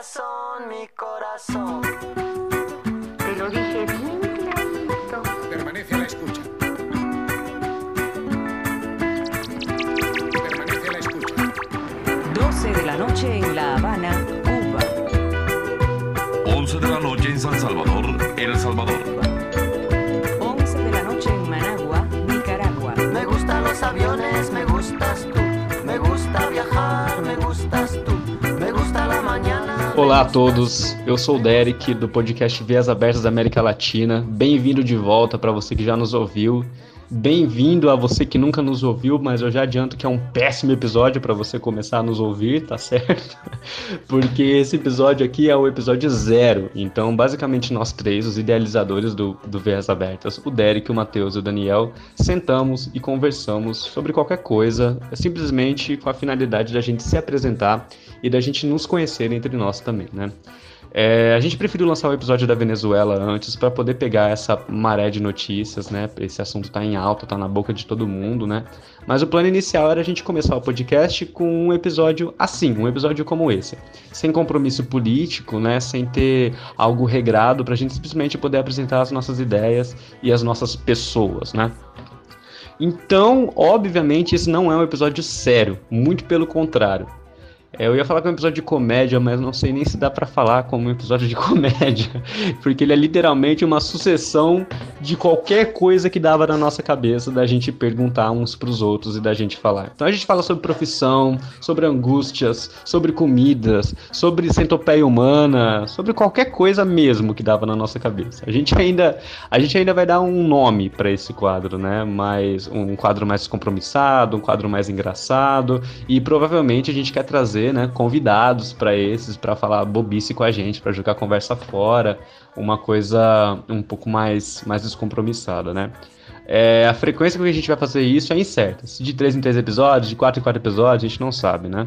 corazón, mi corazón. Te lo dije bien clarito. Permanece a la escucha. Permanece a la escucha. 12 de la noche en La Habana, Cuba. 11 de la noche en San Salvador, El Salvador. Olá a todos, eu sou o Derek do podcast Vias Abertas da América Latina. Bem-vindo de volta para você que já nos ouviu. Bem-vindo a você que nunca nos ouviu, mas eu já adianto que é um péssimo episódio para você começar a nos ouvir, tá certo? Porque esse episódio aqui é o episódio zero. Então, basicamente, nós três, os idealizadores do, do Abertas, o Derek, o Matheus e o Daniel, sentamos e conversamos sobre qualquer coisa, simplesmente com a finalidade da gente se apresentar e da gente nos conhecer entre nós também, né? É, a gente preferiu lançar o episódio da Venezuela antes para poder pegar essa maré de notícias, né? Esse assunto tá em alta, tá na boca de todo mundo, né? Mas o plano inicial era a gente começar o podcast com um episódio assim, um episódio como esse, sem compromisso político, né? Sem ter algo regrado pra gente simplesmente poder apresentar as nossas ideias e as nossas pessoas, né? Então, obviamente, esse não é um episódio sério, muito pelo contrário. É, eu ia falar que é um episódio de comédia, mas não sei nem se dá pra falar como um episódio de comédia, porque ele é literalmente uma sucessão de qualquer coisa que dava na nossa cabeça da gente perguntar uns pros outros e da gente falar. Então a gente fala sobre profissão, sobre angústias, sobre comidas, sobre centopeia humana, sobre qualquer coisa mesmo que dava na nossa cabeça. A gente ainda, a gente ainda vai dar um nome para esse quadro, né? Mais um quadro mais compromissado, um quadro mais engraçado e provavelmente a gente quer trazer né, convidados para esses, para falar bobice com a gente, para jogar conversa fora, uma coisa um pouco mais, mais descompromissada, né? É, a frequência com que a gente vai fazer isso é incerta. Se de 3 em 3 episódios, de 4 em 4 episódios, a gente não sabe, né?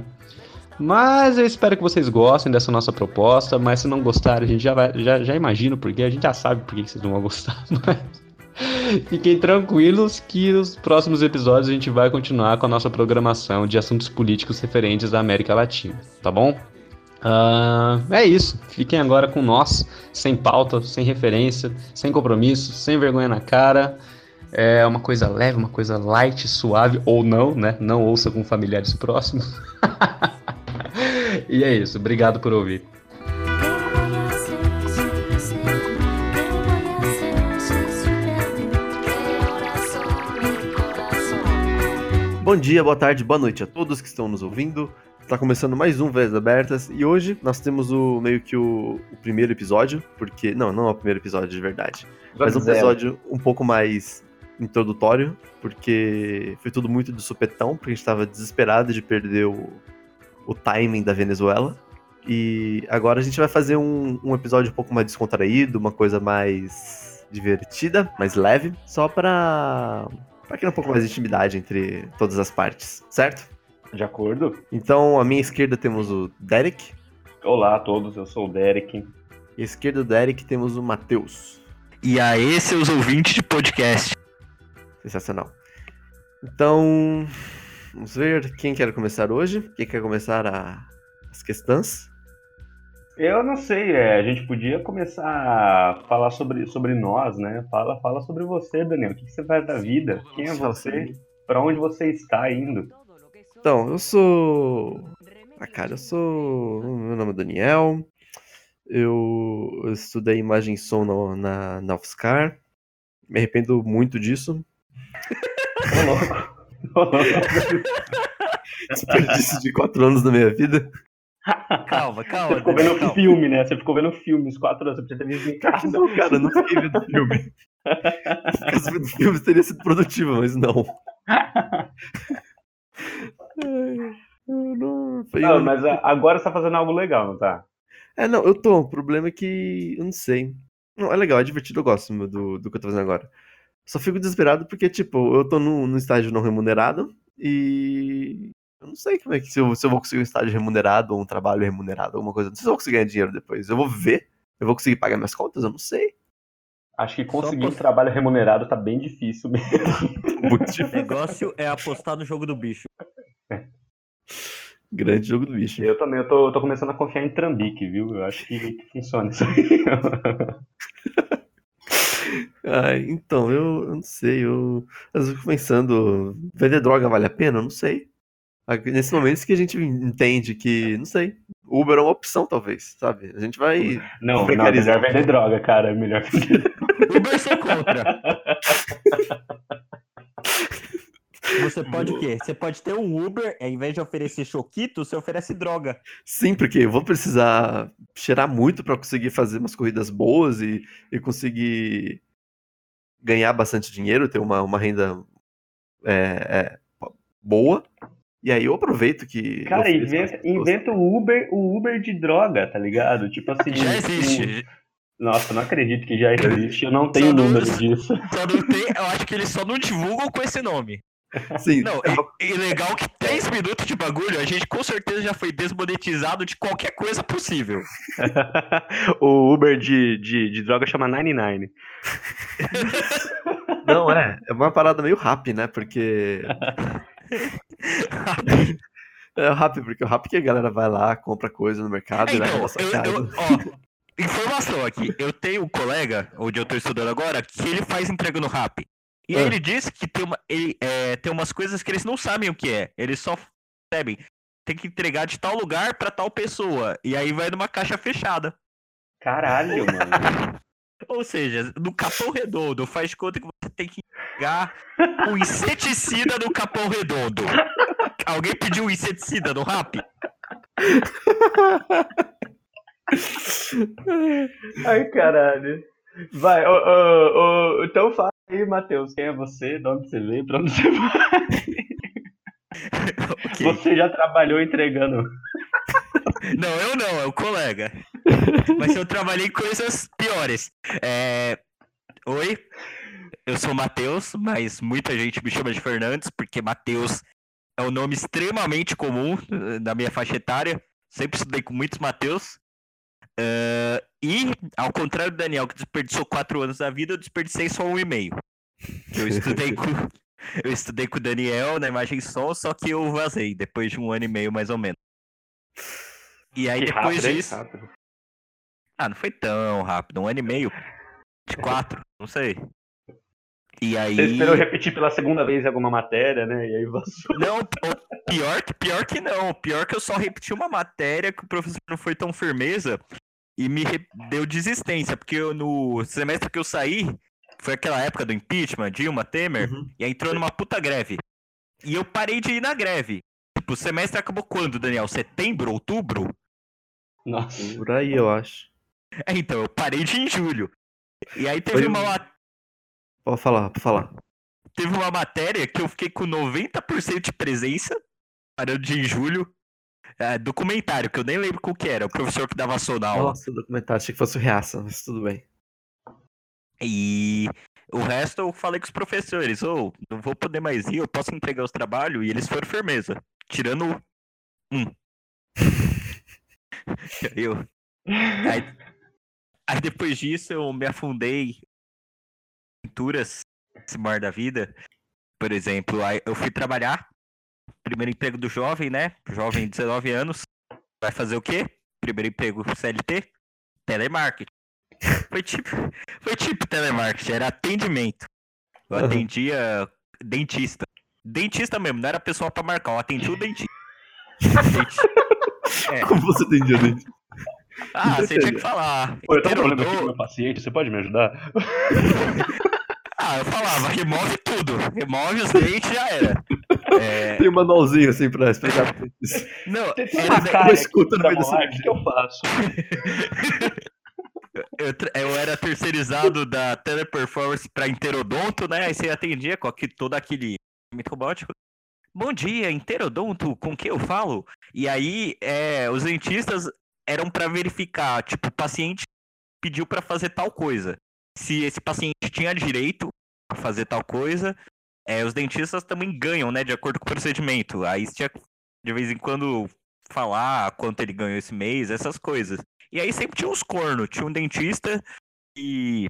Mas eu espero que vocês gostem dessa nossa proposta, mas se não gostarem, a gente já, vai, já, já imagina porque, a gente já sabe por que vocês não vão gostar, mas... Fiquem tranquilos que nos próximos episódios a gente vai continuar com a nossa programação de assuntos políticos referentes à América Latina, tá bom? Uh, é isso. Fiquem agora com nós, sem pauta, sem referência, sem compromisso, sem vergonha na cara. É uma coisa leve, uma coisa light, suave, ou não, né? Não ouça com familiares próximos. e é isso. Obrigado por ouvir. Bom dia, boa tarde, boa noite a todos que estão nos ouvindo. Está começando mais um Vezes Abertas e hoje nós temos o meio que o, o, primeiro episódio, porque não, não é o primeiro episódio de verdade, mas um episódio um pouco mais introdutório, porque foi tudo muito de supetão, porque a gente estava desesperado de perder o, o timing da Venezuela. E agora a gente vai fazer um, um episódio um pouco mais descontraído, uma coisa mais divertida, mais leve, só para para criar um pouco mais de intimidade entre todas as partes, certo? De acordo. Então, à minha esquerda temos o Derek. Olá a todos, eu sou o Derek. E à esquerda do Derek temos o Matheus. E aí, seus ouvintes de podcast. Sensacional. Então, vamos ver quem quer começar hoje. Quem quer começar a... as questões? Eu não sei, é, a gente podia começar a falar sobre, sobre nós, né? Fala, fala sobre você, Daniel. O que, que você faz da vida? Quem é você? Para onde você está indo? Então, eu sou. Ah, cara, eu sou. Meu nome é Daniel. Eu, eu estudei imagem e som no, na, na UFSCar. Me arrependo muito disso. Desperdício de quatro anos da minha vida. Calma, calma. Você ficou vendo calma. filme, né? Você ficou vendo filme os quatro anos, você podia ter visto em casa. Não, cara, eu não fiquei vendo filme. Se ficasse vendo filme, teria sido produtivo, mas não. não, não, mas agora você tá fazendo algo legal, não tá? É, não, eu tô. O problema é que eu não sei. Não, é legal, é divertido, eu gosto do, do que eu tô fazendo agora. Só fico desesperado porque, tipo, eu tô num, num estágio não remunerado e eu não sei como é que se eu, se eu vou conseguir um estágio remunerado ou um trabalho remunerado, alguma coisa. Não sei se eu vou conseguir ganhar dinheiro depois. Eu vou ver. Eu vou conseguir pagar minhas contas? Eu não sei. Acho que conseguir um trabalho remunerado tá bem difícil mesmo. Muito difícil. O negócio é apostar no jogo do bicho. Grande jogo do bicho. Eu também, eu tô, eu tô começando a confiar em Trambique, viu? Eu acho que, que funciona isso aí. Ah, então, eu, eu não sei, eu, às vezes eu fico pensando, vender droga vale a pena? Eu não sei. Aqui, Nesse momento que a gente entende que, não sei, Uber é uma opção, talvez, sabe? A gente vai. Não, não, Precarizar. melhor vender droga, cara. é Melhor Uber sou contra. Você pode o quê? Você pode ter um Uber, ao invés de oferecer choquito, você oferece droga. Sim, porque eu vou precisar cheirar muito para conseguir fazer umas corridas boas e, e conseguir ganhar bastante dinheiro, ter uma, uma renda é, é, boa. E aí eu aproveito que. Cara, inventa, inventa o Uber, o Uber de droga, tá ligado? Tipo assim. Já existe. Nossa, não acredito que já existe. Eu não tenho Só não- número disso. Só não tem, eu acho que eles só não divulgam com esse nome. Sim, Não, é e, e legal que 3 minutos de bagulho, a gente com certeza já foi desmonetizado de qualquer coisa possível. o Uber de, de, de droga chama 99. não, é. É uma parada meio rap, né? Porque. É o rap, porque o rap que a galera vai lá, compra coisa no mercado e leva Então, sua eu, eu- ó, informação aqui. Eu tenho um colega, onde eu tô estudando agora, que ele faz entrega no rap. E aí Ah. ele disse que tem, uma, ele, é, tem umas coisas que eles não sabem o que é. Eles só sabem. Tem que entregar de tal lugar pra tal pessoa. E aí vai numa caixa fechada. Caralho, mano. Ou seja, no Capão Redondo, faz conta que você tem que entregar um inseticida no Capão Redondo. Alguém pediu um inseticida no rap? Ai, caralho. Vai, ô, ô, ô, então fala aí, Matheus, quem é você, de onde você veio, pra onde você vai? Ok. Você já trabalhou entregando. Não, eu não, é o colega. Mas eu trabalhei em coisas piores. É, Oi, eu sou Matheus, mas muita gente me chama de Fernandes, porque Matheus é um nome extremamente comum eh, na minha faixa etária. Sempre estudei com muitos Matheus. Eh, e, ao contrário do Daniel, que desperdiçou quatro anos da vida, eu desperdicei só um e meio. Eu estudei com. Eu estudei com o Daniel na imagem som, só que eu vazei depois de um ano e meio, mais ou menos. E aí Que depois rápido, disso. Rápido. Ah, não foi tão rápido, um ano e meio. De quatro, não sei. E aí. Você esperou repetir pela segunda vez alguma matéria, né? E aí vazou. Não, pior, que- pior que não. Pior que eu só repeti uma matéria que o professor não foi tão firmeza e me re- deu desistência. Porque eu, no semestre que eu saí, foi aquela época do impeachment, Dilma, Temer, Uhum. e aí entrou numa puta greve. E eu parei de ir na greve. Tipo, o semestre acabou quando, Daniel? Setembro, outubro? Nossa. Por aí, eu acho. É, então, eu parei de ir em julho. E aí teve Foi- uma, ma- Pode falar, pode falar. teve uma matéria que eu fiquei com 90% de presença, parando de ir em julho. É, documentário, que eu nem lembro qual que era, o professor que dava na aula. Nossa, documentário, achei que fosse o reaça, mas tudo bem. E o resto eu falei com os professores, ô, não vou poder mais ir, eu posso entregar os trabalhos, e eles foram firmeza. Tirando um. eu. Aí, aí depois disso eu me afundei em aventuras esse mar da vida. Por exemplo, eu fui trabalhar, primeiro emprego do jovem, né? Jovem, 19 anos. Vai fazer o quê? Primeiro emprego CLT? Telemarketing. Foi tipo, foi tipo telemarketing, era atendimento. Eu Aham. atendia dentista. Dentista mesmo, não era pessoal pra marcar, eu atendia o dentista. Denti- É. Como você entendia dentro? Ah, você tinha que falar. Pô, eu um Inteiro problema aqui com meu paciente, você pode me ajudar? Ah, eu falava, remove tudo. Remove os dentes e já era. É, Tem um manualzinho assim pra explicar pra vocês. não, Tem uma cara escuta no da meio o que eu faço? eu, eu era terceirizado da Teleperformance pra Interodonto, né? Aí você atendia com aquele, todo aquele robótico. Bom dia, Interodonto, com quem eu falo? E aí, é, os dentistas eram pra verificar, tipo, o paciente pediu pra fazer tal coisa. Se esse paciente tinha direito a fazer tal coisa, é, os dentistas também ganham, né, de acordo com o procedimento. Aí tinha de vez em quando falar quanto ele ganhou esse mês, essas coisas. E aí sempre tinha uns cornos. Tinha um dentista e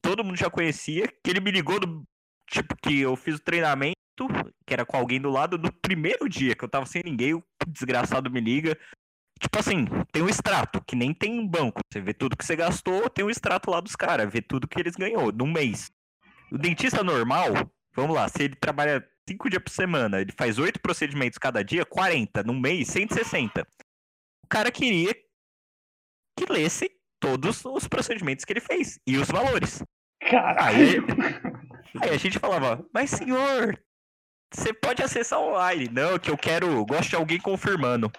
todo mundo já conhecia, que ele me ligou do tipo que eu fiz o treinamento que era com alguém do lado, no primeiro dia que eu tava sem ninguém, o desgraçado me liga. Tipo assim, tem um extrato, que nem tem um banco. Você vê tudo que você gastou, tem um extrato lá dos caras, vê tudo que eles ganhou num mês. O dentista normal, vamos lá, se ele trabalha cinco dias por semana, ele faz oito procedimentos cada dia, 40, num mês, 160. O cara queria que lesse todos os procedimentos que ele fez e os valores. Aí, aí a gente falava, mas senhor, você pode acessar online. Não, que eu quero, gosto de alguém confirmando.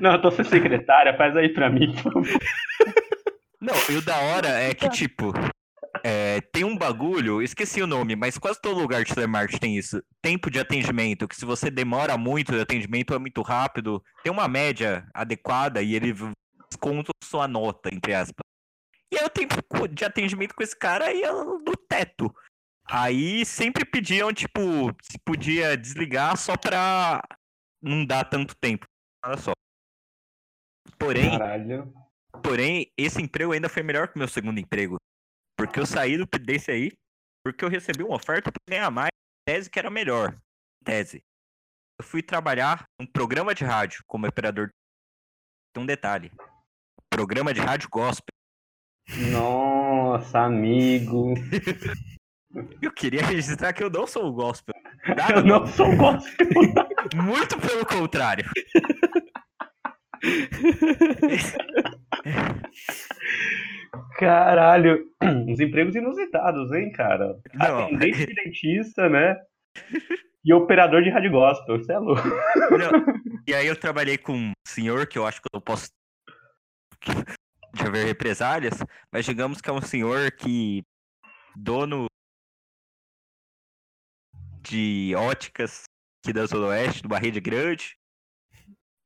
Não, eu tô sem secretária, faz aí pra mim, por favor. Não, e o da hora é que, tipo, é, tem um bagulho, esqueci o nome, mas quase todo lugar de telemarketing tem isso. Tempo de atendimento, que se você demora muito de atendimento, é muito rápido. Tem uma média adequada e ele desconta sua nota, entre aspas. E aí o tempo de atendimento com esse cara ia no teto. Aí sempre pediam, tipo, se podia desligar só pra não dar tanto tempo. Olha só. Porém, Caralho. Porém, esse emprego ainda foi melhor que o meu segundo emprego. Porque eu saí do desse aí, porque eu recebi uma oferta para ganhar mais, tese que era melhor. Tese. Eu fui trabalhar num programa de rádio como operador. Tem um detalhe. Programa de rádio gospel. Nossa, amigo. Eu queria registrar que eu não sou gospel. Eu Nada, não sou gospel. Muito pelo contrário. Caralho. Uns empregos inusitados, hein, cara? Não. Atendente de dentista, né? E operador de rádio gospel, você é louco. Não. E aí eu trabalhei com um senhor que eu acho que eu não posso de haver represálias, mas digamos que é um senhor que dono de óticas aqui da Zona Oeste, de uma rede grande,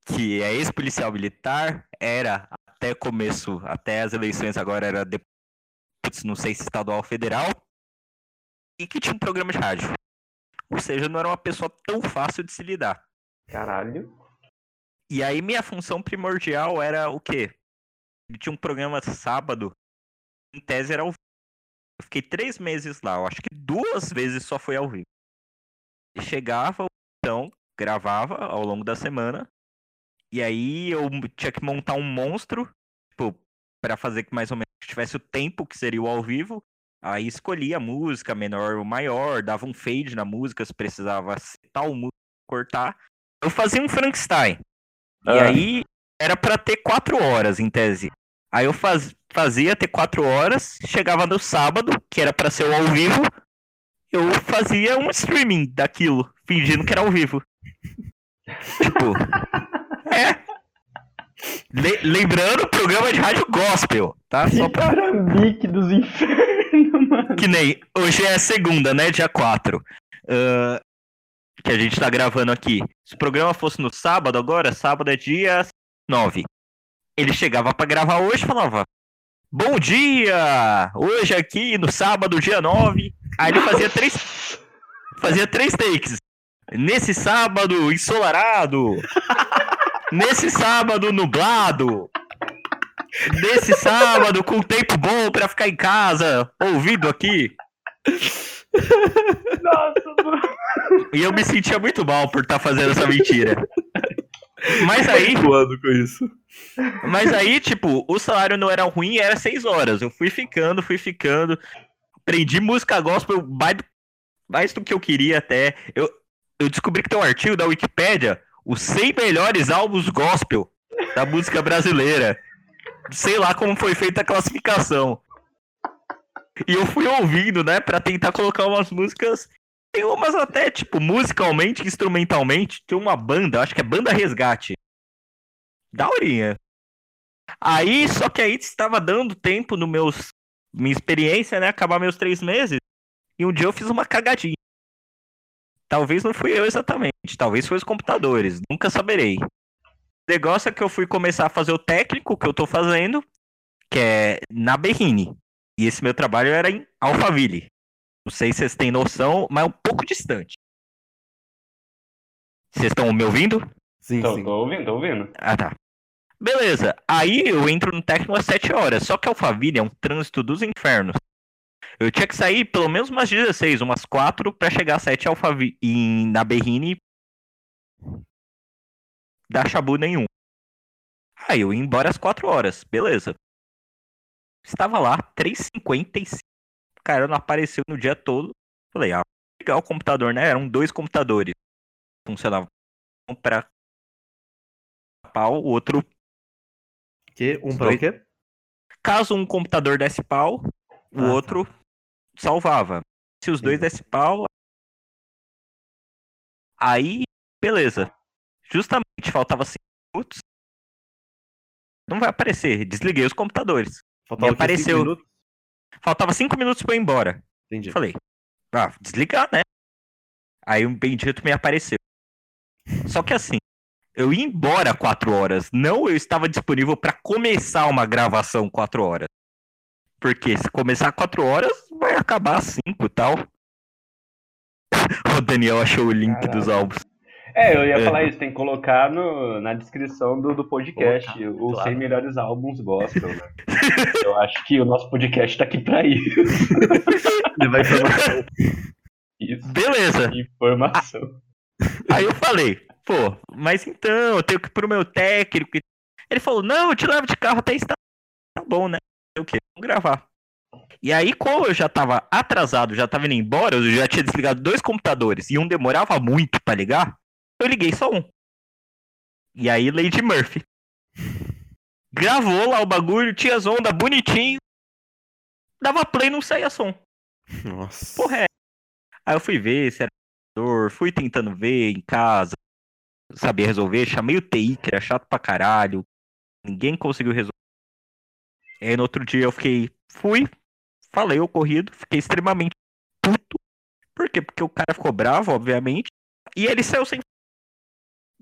que é ex-policial militar, era até começo, até as eleições agora era de, putz, não sei se estadual ou federal, e que tinha um programa de rádio. Ou seja, não era uma pessoa tão fácil de se lidar. Caralho. E aí minha função primordial era o quê? Ele tinha um programa sábado, em tese era ao vivo. Eu fiquei três meses lá, eu acho que duas vezes só foi ao vivo. E chegava, então, gravava ao longo da semana. E aí eu tinha que montar um monstro, tipo, pra fazer que mais ou menos tivesse o tempo que seria o ao vivo. Aí escolhia a música, menor ou maior, dava um fade na música, se precisava tal música, cortar. Eu fazia um Frankenstein. E Ah. aí era pra ter quatro horas em tese. Aí eu faz- fazia ter quatro horas, chegava no sábado, que era pra ser o ao vivo, eu fazia um streaming daquilo, fingindo que era ao vivo. tipo. É. Le- lembrando, programa de rádio gospel, tá? Só pra Arambique dos infernos, mano. que nem. Hoje é segunda, né? Dia 4. ah, que a gente tá gravando aqui. Se o programa fosse no sábado agora, sábado é dia 9. Ele chegava pra gravar hoje e falava: Bom dia! Hoje aqui no sábado, dia 9. Aí ele fazia três. Fazia três takes. Nesse sábado ensolarado. Nesse sábado nublado. Nesse sábado com tempo bom pra ficar em casa, ouvindo aqui. Nossa, mano. E eu me sentia muito mal por estar fazendo essa mentira. Mas aí, Voando com isso. mas aí, tipo, o salário não era ruim, era seis horas. Eu fui ficando, fui ficando. Aprendi música gospel mais do, mais do que eu queria até. Eu, eu descobri que tem um artigo da Wikipédia, os 100 melhores álbuns gospel da música brasileira. Sei lá como foi feita a classificação. E eu fui ouvindo, né, pra tentar colocar umas músicas. Tem umas até, tipo, musicalmente, instrumentalmente. Tem uma banda, acho que é Banda Resgate. Daorinha. Aí, só que aí estava dando tempo no meus. Minha experiência, né? Acabar meus três meses. E um dia eu fiz uma cagadinha. Talvez não fui eu exatamente. Talvez foi os computadores. Nunca saberei. O negócio é que eu fui começar a fazer o técnico que eu tô fazendo, que é na Berrine. E esse meu trabalho era em Alphaville. Não sei se vocês têm noção, mas é um pouco distante. Vocês estão me ouvindo? Sim, Tô, sim. tô ouvindo, tô ouvindo. Ah, tá. Beleza. Aí eu entro no técnico às 7 horas. Só que Alphaville é um trânsito dos infernos. Eu tinha que sair pelo menos umas 16, umas 4 pra chegar às 7 Alphavi em, na Berrine dar chabu nenhum. Aí eu ia embora às 4 horas, beleza. Estava lá, 3h55. O cara não apareceu no dia todo. Falei, ah, legal o computador, né? Eram dois computadores. Funcionava um pra pau, o outro. Que? Um Os para o dois- quê? Caso um computador desse pau, o Ah, tá. outro salvava. Se os dois Entendi. desse pau. Aí, beleza. Justamente faltava 5 minutos. Não vai aparecer. Desliguei os computadores. Faltava? Cinco apareceu. minutos? Faltava 5 minutos pra eu ir embora. Entendi. Falei, ah, desligar, né? Aí um bendito me apareceu. Só que assim, eu ia embora 4 horas, não eu estava disponível pra começar uma gravação 4 horas. Porque se começar 4 horas, vai acabar às 5 e tal. O Daniel achou o link Caralho. dos álbuns. É, eu ia É. falar isso, tem que colocar no, na descrição do, do podcast Colocar, os claro. 100 melhores álbuns gospel, né? eu acho que o nosso podcast tá aqui pra isso. Ele vai informação. Isso, Beleza. informação. Aí eu falei, pô, mas então, eu tenho que ir pro meu técnico. Ele falou, não, eu te levo de carro até está. Tá bom, né? O quê? Vamos gravar. E aí, como eu já tava atrasado, já tava indo embora, eu já tinha desligado dois computadores e um demorava muito pra ligar, eu liguei só um. E aí, Lady Murphy. Gravou lá o bagulho, tinha as ondas bonitinho. Dava play, não saía som. Nossa. Porra, é. Aí eu fui ver se era computador, fui tentando ver em casa, sabia resolver, chamei o TI, que era chato pra caralho, ninguém conseguiu resolver. E aí no outro dia eu fiquei, fui, falei o ocorrido, fiquei extremamente puto. Por quê? Porque o cara ficou bravo, obviamente, e ele saiu sem.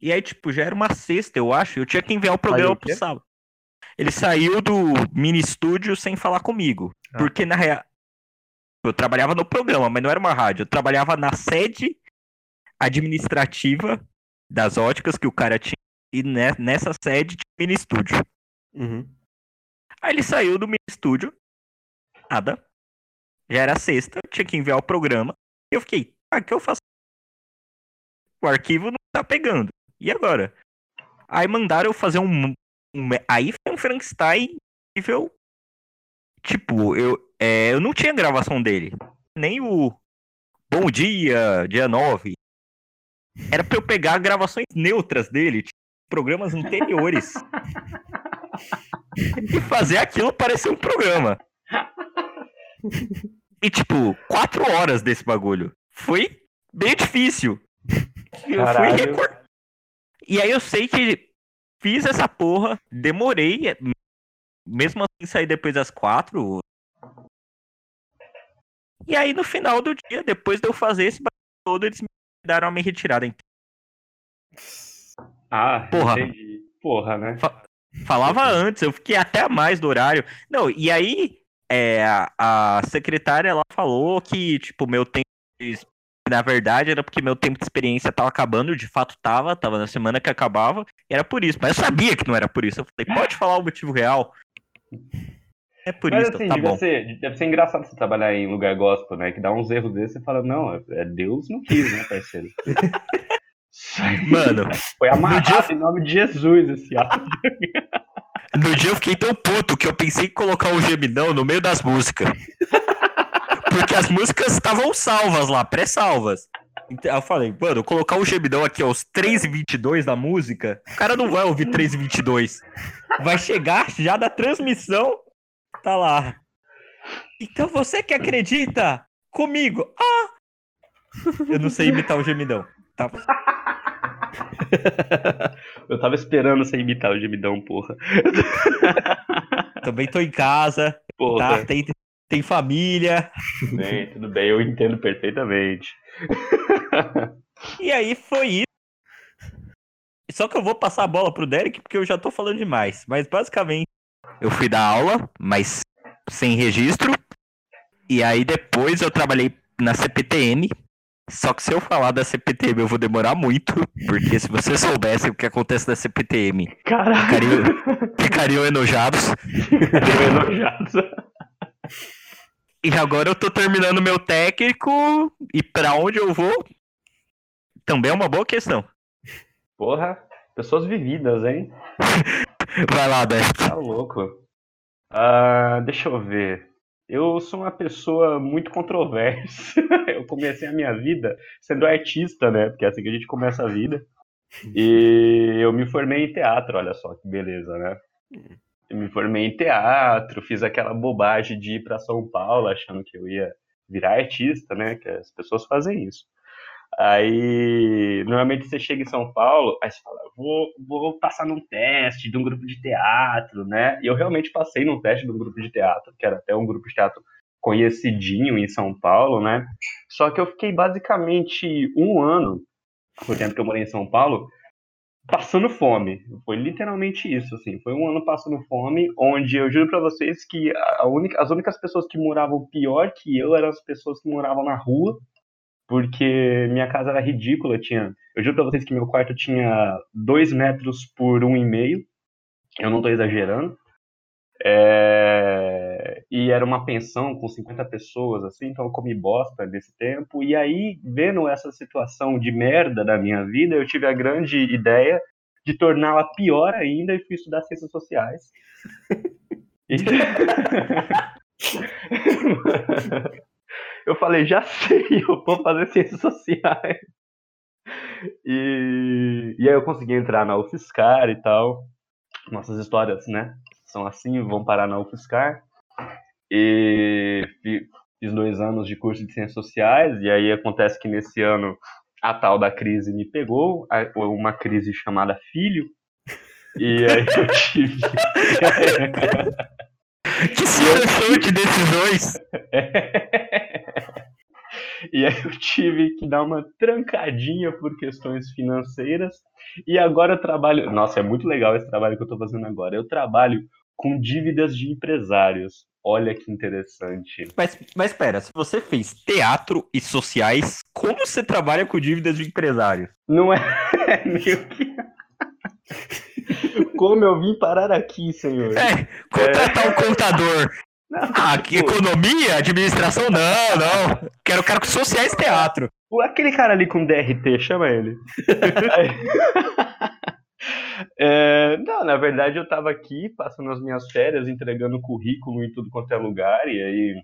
E aí, tipo, já era uma sexta, eu acho, eu tinha que enviar o programa o pro sábado. Ele saiu do mini estúdio sem falar comigo. Ah. Porque na real. Eu trabalhava no programa, mas não era uma rádio. Eu trabalhava na sede administrativa das óticas que o cara tinha. E ne- nessa sede tinha mini estúdio. Uhum. Aí ele saiu do mini estúdio. Nada. Já era sexta, tinha que enviar o programa. E eu fiquei, ah, o que eu faço? O arquivo não tá pegando. E agora? Aí mandaram eu fazer um. um- aí foi um Frankenstein nível. Tipo, eu, é, eu não tinha gravação dele. Nem o Bom Dia, dia 9. Era pra eu pegar gravações neutras dele, tipo, programas anteriores. e fazer aquilo parecer um programa. E tipo, quatro horas desse bagulho. Foi bem difícil. Eu fui Caralho. E aí eu sei que fiz essa porra, demorei. Mesmo assim saí depois das quatro. E aí no final do dia, depois de eu fazer esse bagulho todo, eles me deram a minha retirada. Ah, Porra. entendi. Porra, né? Falava antes, eu fiquei até a mais do horário. Não, e aí é, a, a secretária ela falou que, tipo, meu tempo. Na verdade, era porque meu tempo de experiência tava acabando, de fato tava, tava na semana que acabava, e era por isso. Mas eu sabia que não era por isso. Eu falei, pode falar o motivo real. É por Mas isso, assim, tá deve, bom. ser, deve ser engraçado você trabalhar em lugar gospel, né? Que dá uns erros desses e fala, não, é Deus não quis, né, parceiro? Mano, Foi amarrado em nome de Jesus esse ato. no dia eu fiquei tão puto que eu pensei em colocar o gemidão no meio das músicas. Porque as músicas estavam salvas lá, pré-salvas. Então eu falei, mano, colocar o gemidão aqui aos 3h22 da música, o cara não vai ouvir 3h22. Vai chegar já da transmissão, tá lá. Então você que acredita comigo, ah! Eu não sei imitar o gemidão. Tá? Eu tava esperando você imitar o gemidão, porra. Também tô em casa, Porra, tá? Tem, tem família. tudo bem, tudo bem, eu entendo perfeitamente. E aí foi isso. Só que eu vou passar a bola pro Derek porque eu já tô falando demais. Mas basicamente, eu fui dar aula, mas sem registro. E aí depois eu trabalhei na CPTM. Só que se eu falar da CPTM eu vou demorar muito. Porque se vocês soubessem o que acontece na CPTM, Caralho, ficariam, ficariam enojados. deu enojado. E agora eu tô terminando meu técnico e pra onde eu vou? Também é uma boa questão. Porra, pessoas vividas, hein? Vai lá, Débora. Tá louco. Ah, deixa eu ver. Eu sou uma pessoa muito controversa. Eu comecei a minha vida sendo artista, né? Porque é assim que a gente começa a vida. E eu me formei em teatro, olha só que beleza, né? Eu me formei em teatro, fiz aquela bobagem de ir para São Paulo achando que eu ia virar artista, né? Que as pessoas fazem isso. Aí, normalmente você chega em São Paulo, aí você fala, vou, vou passar num teste de um grupo de teatro, né? E eu realmente passei num teste de um grupo de teatro, que era até um grupo de teatro conhecidinho em São Paulo, né? Só que eu fiquei basicamente um ano, por tempo que eu morei em São Paulo, passando fome. Foi literalmente isso, assim. Foi um ano passando fome, onde eu juro pra vocês que única, as únicas pessoas que moravam pior que eu eram as pessoas que moravam na rua, porque minha casa era ridícula. Tinha, eu juro pra vocês que meu quarto tinha dois metros por um e meio. Eu não tô exagerando. É, E era uma pensão com 50 pessoas, assim, então eu comi bosta nesse tempo. E aí, vendo essa situação de merda da minha vida, eu tive a grande ideia de torná-la pior ainda e fui estudar ciências sociais. E- eu falei, já sei, eu vou fazer ciências sociais. E, e aí eu consegui entrar na UFSCar e tal. Nossas histórias, né? São assim, vão parar na UFSCar. E fi- fiz dois anos de curso de ciências sociais, e aí acontece que nesse ano a tal da crise me pegou, uma crise chamada filho. E aí eu tive. Que sucessão de decisões! e aí eu tive que dar uma trancadinha por questões financeiras. E agora eu trabalho. Nossa, é muito legal esse trabalho que eu tô fazendo agora. Eu trabalho com dívidas de empresários. Olha que interessante. Mas, mas pera, se você fez teatro e sociais, como você trabalha com dívidas de empresário? Não é meio que. Como eu vim parar aqui, senhor? É, contratar um contador. Ah, que economia, administração, não, não. Quero, quero que sociais e teatro. Aquele cara ali com DRT, chama ele. É, não, na verdade eu tava aqui passando as minhas férias, entregando currículo em tudo quanto é lugar, e aí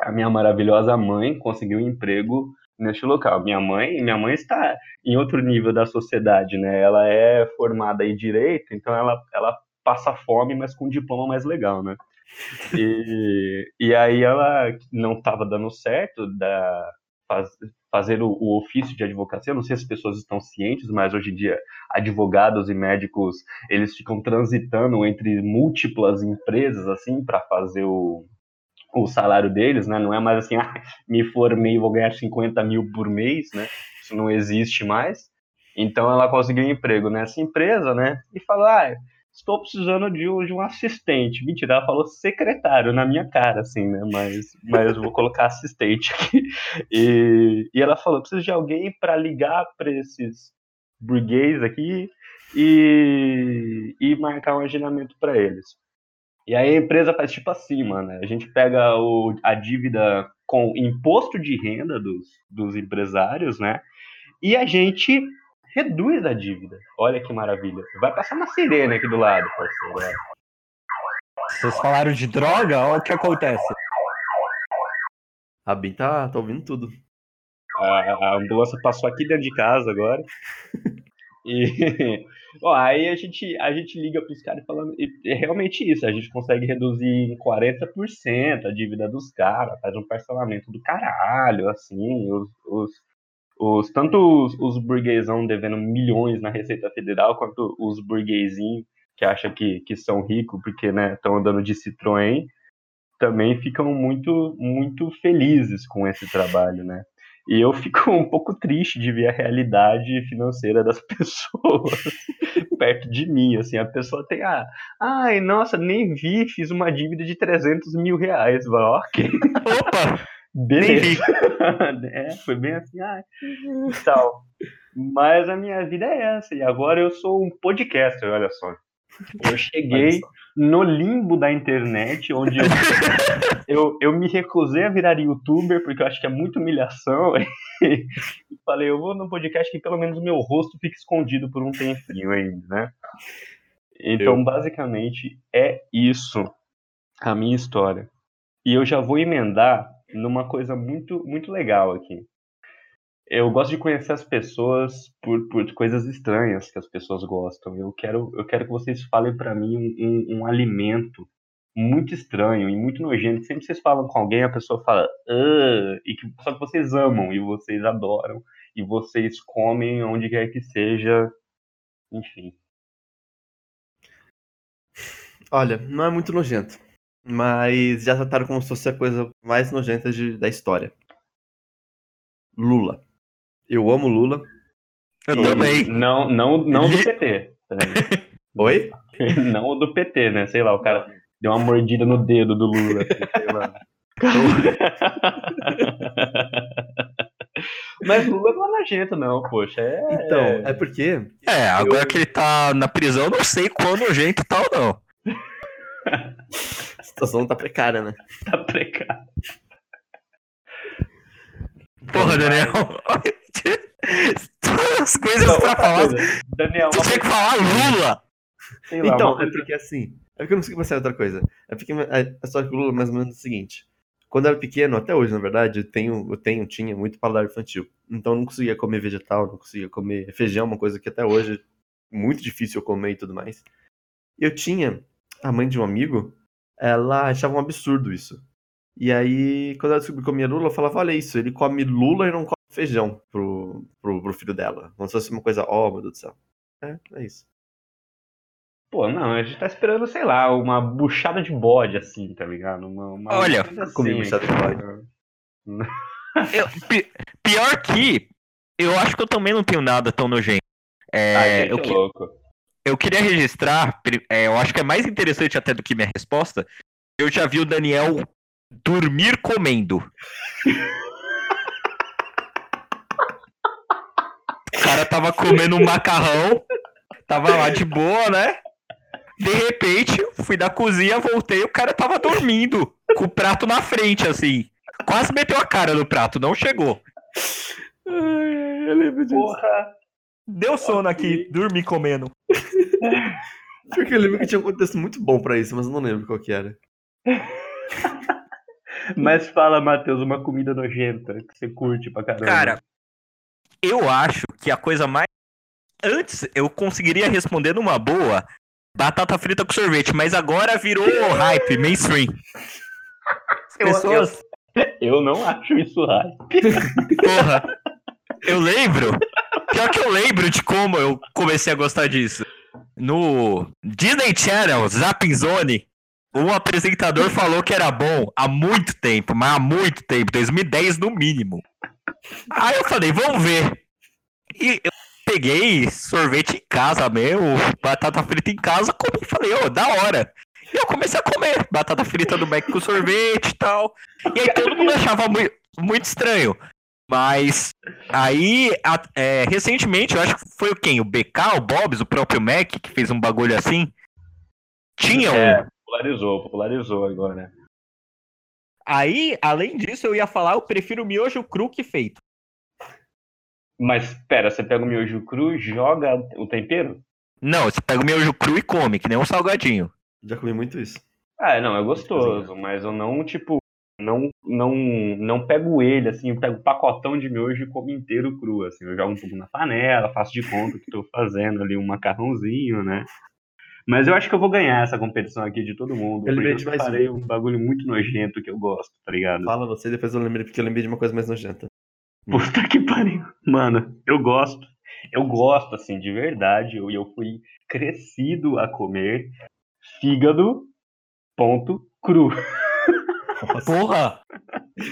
a minha maravilhosa mãe conseguiu um emprego neste local. Minha mãe, minha mãe está em outro nível da sociedade, né? Ela é formada em direito, então ela, ela passa fome, mas com um diploma mais legal, né? E, e aí ela não estava dando certo da, faz- fazer o, o ofício de advocacia. Eu não sei se as pessoas estão cientes, mas hoje em dia advogados e médicos eles ficam transitando entre múltiplas empresas assim para fazer o, o salário deles, né? Não é mais assim, ah, me formei e vou ganhar 50 mil por mês, né? Isso não existe mais. Então ela conseguiu um emprego nessa empresa, né? E falou, ah, estou precisando de um, de um assistente. Mentira, ela falou secretário na minha cara, assim, né? Mas, mas vou colocar assistente aqui. E, e ela falou, preciso de alguém para ligar para esses burguês aqui e, e marcar um agendamento para eles. E aí a empresa faz tipo assim, mano. A gente pega o, a dívida com imposto de renda dos, dos empresários, né? E a gente reduz a dívida. Olha que maravilha. Vai passar uma sirene aqui do lado, parceiro. Vocês falaram de droga? Olha o que acontece. A Bin tá, tá ouvindo tudo. A, a ambulância passou aqui dentro de casa agora. E ó, aí a gente, a gente liga para os caras falando. E é realmente isso, a gente consegue reduzir em 40% a dívida dos caras, faz um parcelamento do caralho, assim, os, os, os, tanto os, os burguesão devendo milhões na Receita Federal, quanto os burguesinhos que acham que, que são ricos porque estão andando de Citroën, também ficam muito, muito felizes com esse trabalho, né? E eu fico um pouco triste de ver a realidade financeira das pessoas perto de mim, assim, a pessoa tem, ah, ai, nossa, nem vi, fiz uma dívida de 300 mil reais, Fala, ok, Opa! Beleza, é, foi bem assim, ah, tal, mas a minha vida é essa, e agora eu sou um podcaster, olha só, eu cheguei, no limbo da internet, onde eu, eu, eu me recusei a virar youtuber, porque eu acho que é muita humilhação. e falei, eu vou no podcast que pelo menos o meu rosto fique escondido por um tempinho ainda, né? Então, basicamente, é isso a minha história. E eu já vou emendar numa coisa muito, muito legal aqui. Eu gosto de conhecer as pessoas por, por coisas estranhas que as pessoas gostam. Eu quero, eu quero que vocês falem para mim um, um, um alimento muito estranho e muito nojento. Sempre vocês falam com alguém, a pessoa fala, "Ah", e que só que vocês amam e vocês adoram e vocês comem onde quer que seja, enfim. Olha, não é muito nojento. Mas já trataram como se fosse a coisa mais nojenta de- da história. Lula. Eu amo Lula. Eu E também. Não, não, não do PT. Oi? Não o do PT, né? Sei lá, o cara deu uma mordida no dedo do Lula. assim, sei lá. Mas Lula não é nojento, não, poxa. É... Então, é porque. É, agora que ele tá na prisão, eu não sei quão nojento tá ou não. A situação tá precária, né? tá precário. Porra, Daniel. As coisas Não, pra falar. coisa, Daniel, Tu tinha que falar Lula. sei Então, é porque assim. É porque eu não consegui pensar em outra coisa. É porque a a história com o Lula é mais ou menos o seguinte. Quando eu era pequeno, até hoje, na verdade, eu tenho, eu tenho, tinha muito paladar infantil. Então eu não conseguia comer vegetal, não conseguia comer feijão, uma coisa que até hoje é muito difícil eu comer e tudo mais. Eu tinha a mãe de um amigo, ela achava um absurdo isso. E aí, quando ela descobriu que comia Lula, eu falava, olha isso, ele come Lula e não come feijão pro, pro, pro filho dela. Como se fosse uma coisa, ó, meu Deus do céu. É, é isso. Pô, não, a gente tá esperando, sei lá, uma buchada de bode, assim, tá ligado? Uma, uma Olha, assim, comi buchada de cara. Eu- pi- pior que, eu acho que eu também não tenho nada tão nojento. É, Ai, gente, eu, é que- louco. Eu queria registrar, é, eu acho que é mais interessante até do que minha resposta. Eu já vi o Daniel dormir comendo. O cara tava comendo um macarrão, tava lá de boa, né? De repente, fui da cozinha, voltei, o cara tava dormindo, com o prato na frente, assim. Quase meteu a cara no prato, não chegou. Ai, eu lembro disso. Porra. Deu sono aqui, dormi comendo. Porque eu lembro que tinha um contexto muito bom pra isso, mas eu não lembro qual que era. Mas fala, Matheus, uma comida nojenta que você curte pra caramba. Cara, eu acho que a coisa mais. Antes eu conseguiria responder numa boa batata frita com sorvete, mas agora virou hype, mainstream. As Eu- pessoas. eu não acho isso raro. Porra. Eu lembro. Pior que eu lembro de como eu comecei a gostar disso. No Disney Channel, Zapping Zone, um apresentador falou que era bom há muito tempo, mas há muito tempo, 2010 no mínimo. Aí eu falei, vamos ver. E eu peguei sorvete em casa mesmo, batata frita em casa, comi e falei, ô, da hora. E eu comecei a comer batata frita do Mac com sorvete e tal. E aí todo mundo achava mui- muito estranho. Mas aí, a- é, recentemente, eu acho que foi o quem? O BK, o Bobs, o próprio Mac, que fez um bagulho assim. Tinha um. É, popularizou, popularizou agora. Aí, além disso, eu ia falar, eu prefiro miojo cru que feito. Mas, pera, você pega o miojo cru, joga o tempero? Não, você pega o miojo cru e come, que nem um salgadinho. Já comi muito isso. Ah, não, é gostoso, mas eu não, tipo, não, não, não pego ele, assim, eu pego um pacotão de miojo e como inteiro cru, assim, eu jogo um pouco na panela, faço de conta que tô fazendo ali um macarrãozinho, né? Mas eu acho que eu vou ganhar essa competição aqui de todo mundo, Eu lembrei de mais separei um bagulho muito nojento que eu gosto, tá ligado? Fala você, depois eu lembrei, porque eu lembrei de uma coisa mais nojenta. Puta que pariu. Mano, eu gosto. Eu gosto, assim, de verdade. Eu, eu fui crescido a comer fígado, ponto, cru. Porra!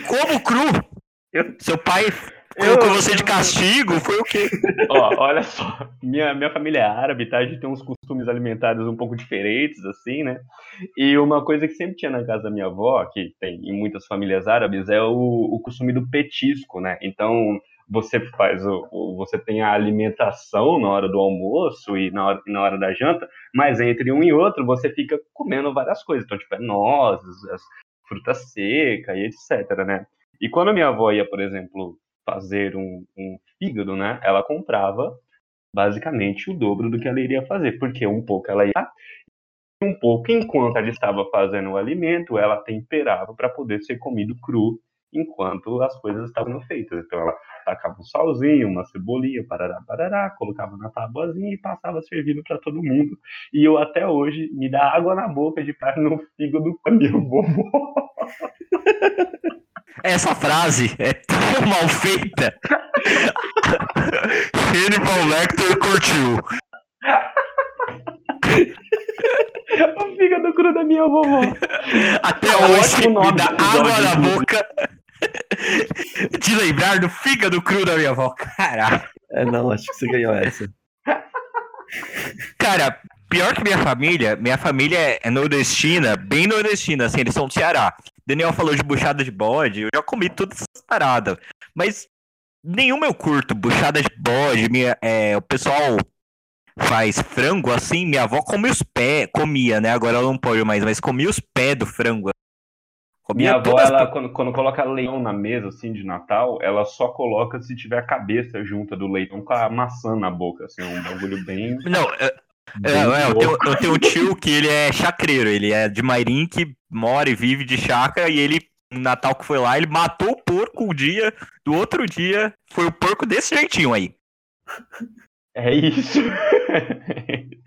Como cru? Eu- Seu pai Eu- colocou você de castigo? Foi o quê? Ó, olha só. Minha, minha família é árabe, tá? A gente tem uns costumes alimentares um pouco diferentes, assim, né? E uma coisa que sempre tinha na casa da minha avó, que tem em muitas famílias árabes, é o, o costume do petisco, né? Então, você faz o, o- você tem a alimentação na hora do almoço e na hora, na hora da janta, mas entre um e outro você fica comendo várias coisas. Então, tipo, é nozes, as frutas secas e etc, né? E quando minha avó ia, por exemplo, fazer um, um fígado, né? Ela comprava basicamente o dobro do que ela iria fazer, porque um pouco ela ia um pouco enquanto ela estava fazendo o alimento, ela temperava para poder ser comido cru enquanto as coisas estavam feitas. Então ela tacava um salzinho, uma cebolinha, parará, parará, colocava na tabuazinha e passava servindo para todo mundo. E eu até hoje me dá água na boca de estar no fígado com minha vovó. Essa frase é tão mal feita. Hannibal Lecter curtiu. o fígado cru da minha vovó. Até um hoje me dá água na boca de lembrar do fígado cru da minha avó. Caralho. É, não, acho que você ganhou essa. Cara, pior que minha família, minha família é- nordestina, bem nordestina, assim, eles são do Ceará. Daniel falou de buchada de bode, eu já comi todas essas paradas. Mas nenhuma eu curto, buchada de bode, minha, é, o pessoal faz frango assim, minha avó come os pés, comia, né? Agora ela não pode mais, mas comia os pés do frango. Comia Minha avó, todas ela, quando, quando coloca leitão na mesa, assim, de Natal, ela só coloca se tiver a cabeça junta do leitão com a maçã na boca, assim, um bagulho bem. Não, é, bem É, é, eu, tenho, eu tenho um tio que ele é chacreiro, ele é de Mairim, que mora e vive de chácara, e ele, no Natal que foi lá, ele matou o porco um dia, do outro dia, foi o porco desse jeitinho aí. É isso.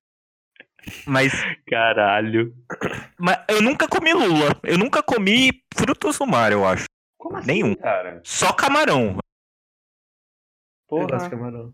Mas, Caralho. mas eu nunca comi lula, eu nunca comi frutos do mar, eu acho. Como assim, Nenhum. cara? Só camarão. Eu gosto de Porra. camarão.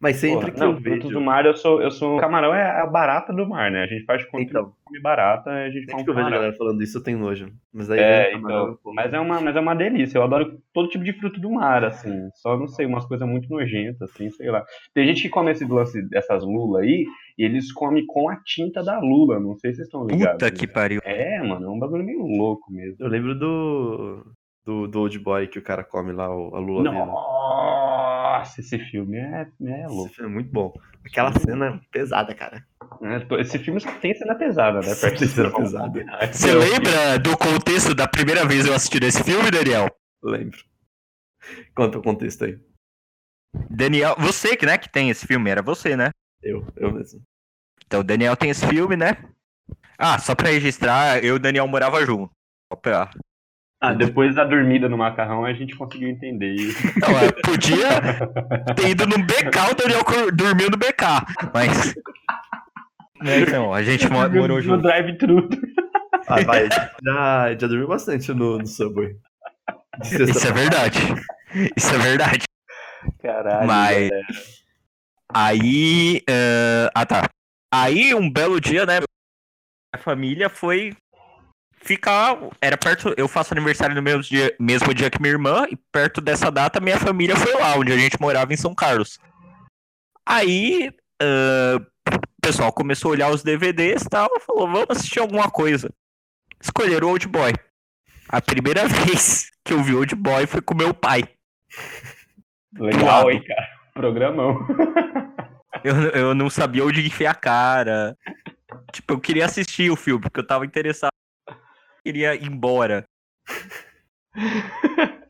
Mas sempre Porra, que não, eu frutos vejo. do mar, eu sou, eu sou. Camarão é a barata do mar, né? A gente faz conta Então. que come barata, a gente come que eu vejo a galera falando isso, eu tenho nojo. Mas aí É, vem o camarão, então. Mas é, uma, mas é uma delícia. Eu adoro todo tipo de fruto do mar, assim. Só não sei, umas coisas muito nojentas, assim, sei lá. Tem gente que come esse lance dessas lula aí, e eles comem com a tinta da lula. Não sei se vocês estão ligados. Puta que pariu. É, mano, é um bagulho meio louco mesmo. Eu lembro do. Do, do Old Boy que o cara come lá, o- a lula viva. Nossa, esse filme é, é Esse louco. filme é muito bom. Aquela cena é pesada, cara. né? Tô- Esse filme só tem cena pesada, né? Só tem cena pesada. Você lembra do contexto da primeira vez eu assisti esse filme, Daniel? Lembro. Conta o contexto aí. Daniel, você que, né, que tem esse filme, era você, né? Eu, eu mesmo. Então o Daniel tem esse filme, né? Ah, só pra registrar, eu e o Daniel morava junto. Só pra- Ah, depois da dormida no macarrão, a gente conseguiu entender isso. Não, é, podia ter ido no BK, o Daniel dormiu no BK, mas. É, então, a gente mo- morou no junto. drive-thru. Ah, vai. Já, já dormiu bastante no, no Subway. Isso é verdade. Isso é verdade. Caralho. Mas- velho. Aí. eh, Ah, tá. Aí, um belo dia, né? A família foi ficar. Era perto. Eu faço aniversário no mesmo dia, mesmo dia que minha irmã, e perto dessa data, minha família foi lá, onde a gente morava em São Carlos. Aí. eh, o pessoal começou a olhar os DVDs e tal, falou, vamos assistir alguma coisa. Escolheram o Old Boy. A primeira vez que eu vi Old Boy foi com meu pai. Legal, hein, cara. Programão. Eu, eu não sabia onde enfiar a cara. Tipo, eu queria assistir o filme, porque eu tava interessado. Queria ir embora.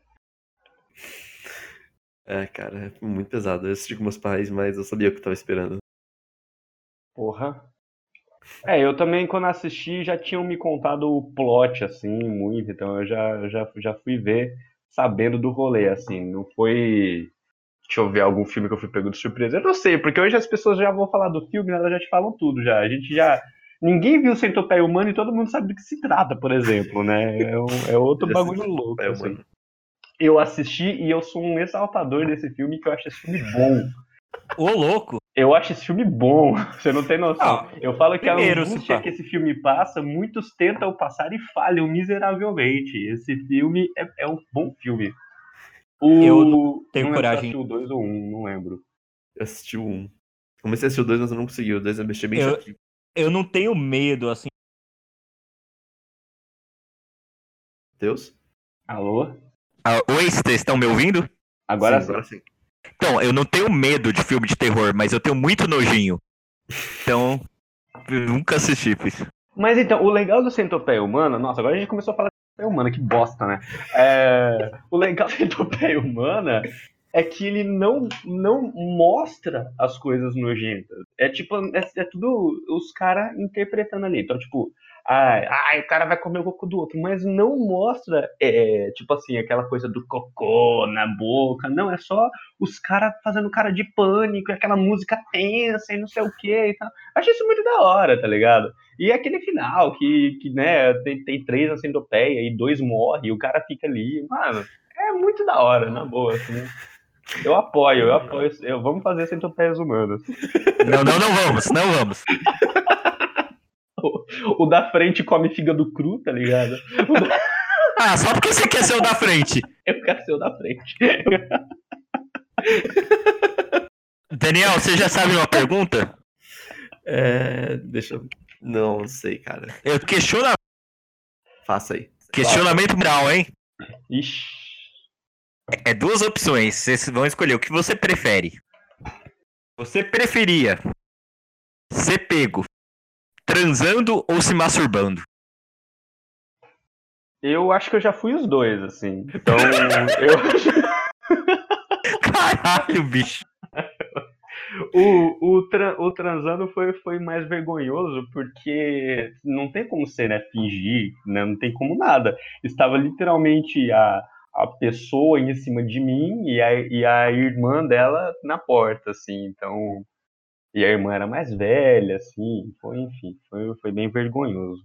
É, cara, é muito pesado. Eu assisti com meus pais, mas eu sabia o que eu tava esperando. Porra. É, eu também, quando assisti, já tinham me contado o plot, assim, muito, então eu já, já, já fui ver sabendo do rolê, assim, não foi. Deixa eu ver algum filme que eu fui pego de surpresa. Eu não sei, porque hoje as pessoas já vão falar do filme, elas já te falam tudo já. A gente já. Ninguém viu Centopeia Humana e todo mundo sabe do que se trata, por exemplo, né? É, um- é outro Eu bagulho assisti louco. É, assim. mano. Eu assisti e eu sou um exaltador desse filme, que eu acho esse filme bom. Ô, louco! Eu acho esse filme bom, você não tem noção. eu falo que primeiro, a angústia que esse filme passa, muitos tentam passar e falham miseravelmente. Esse filme é, é um bom filme. O... Eu não tenho se coragem. assistiu o 2 ou 1, um, não lembro. Eu assisti o um. Comecei a assistir o dois, mas eu não consegui. O dois eu mexi bem Eu- chatinho. Eu não tenho medo, assim. Deus? Alô? Ah, oi, vocês estão me ouvindo? Agora sim, sim. agora sim. Então, eu não tenho medo de filme de terror, mas eu tenho muito nojinho. Então, eu nunca assisti isso. Mas então, o legal do Centopeia Humana, nossa, agora a gente começou a falar Centopeia Humana, que bosta, né? É, o legal do Centopeia Humana é que ele não, não mostra as coisas nojentas. É tipo, é, é tudo os caras interpretando ali. Então, tipo, ai, ai, o cara vai comer o cocô do outro, mas não mostra, é, tipo assim, aquela coisa do cocô na boca. Não, é só os caras fazendo cara de pânico, aquela música tensa e não sei o que e tal. Achei isso muito da hora, tá ligado? E aquele final que, que né, tem, tem três na centopeia e dois morrem e o cara fica ali. Mano, é muito da hora, na boa, assim. Eu apoio, eu apoio. Eu, vamos fazer centopeias humanas. Não, não, não vamos, não vamos. O, da frente come fígado cru, tá ligado? Da- Ah, só porque você quer ser o da frente. Eu quero ser o da frente. Daniel, você já sabe uma pergunta? É, deixa eu. Não sei, cara. Eu questiona... Faça aí. questionamento moral, hein? Ixi. É duas opções. Vocês vão escolher o que você prefere. Você preferia ser pego transando ou se masturbando? Eu acho que eu já fui os dois, assim. Então, eu. Caralho, bicho. O, o, tra- o transando foi, foi mais vergonhoso porque não tem como ser, né? Fingir, né? Não tem como nada. Estava literalmente a, a pessoa em cima de mim e a, e a irmã dela na porta, assim. Então. E a irmã era mais velha, assim. Foi, enfim, foi, foi bem vergonhoso.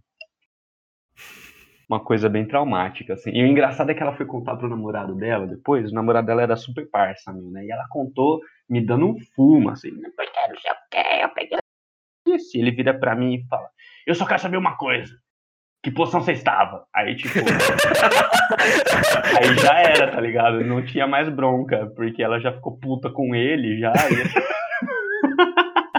Uma coisa bem traumática, assim. E o engraçado é que ela foi contar pro namorado dela depois. O namorado dela era super parça, meu, né? E ela contou me dando um fumo, assim, não sei o que, eu peguei isso. E ele vira pra mim e fala, eu só quero saber uma coisa, que posição você estava? Aí, tipo, aí já era, tá ligado? Não tinha mais bronca, porque ela já ficou puta com ele, já, e-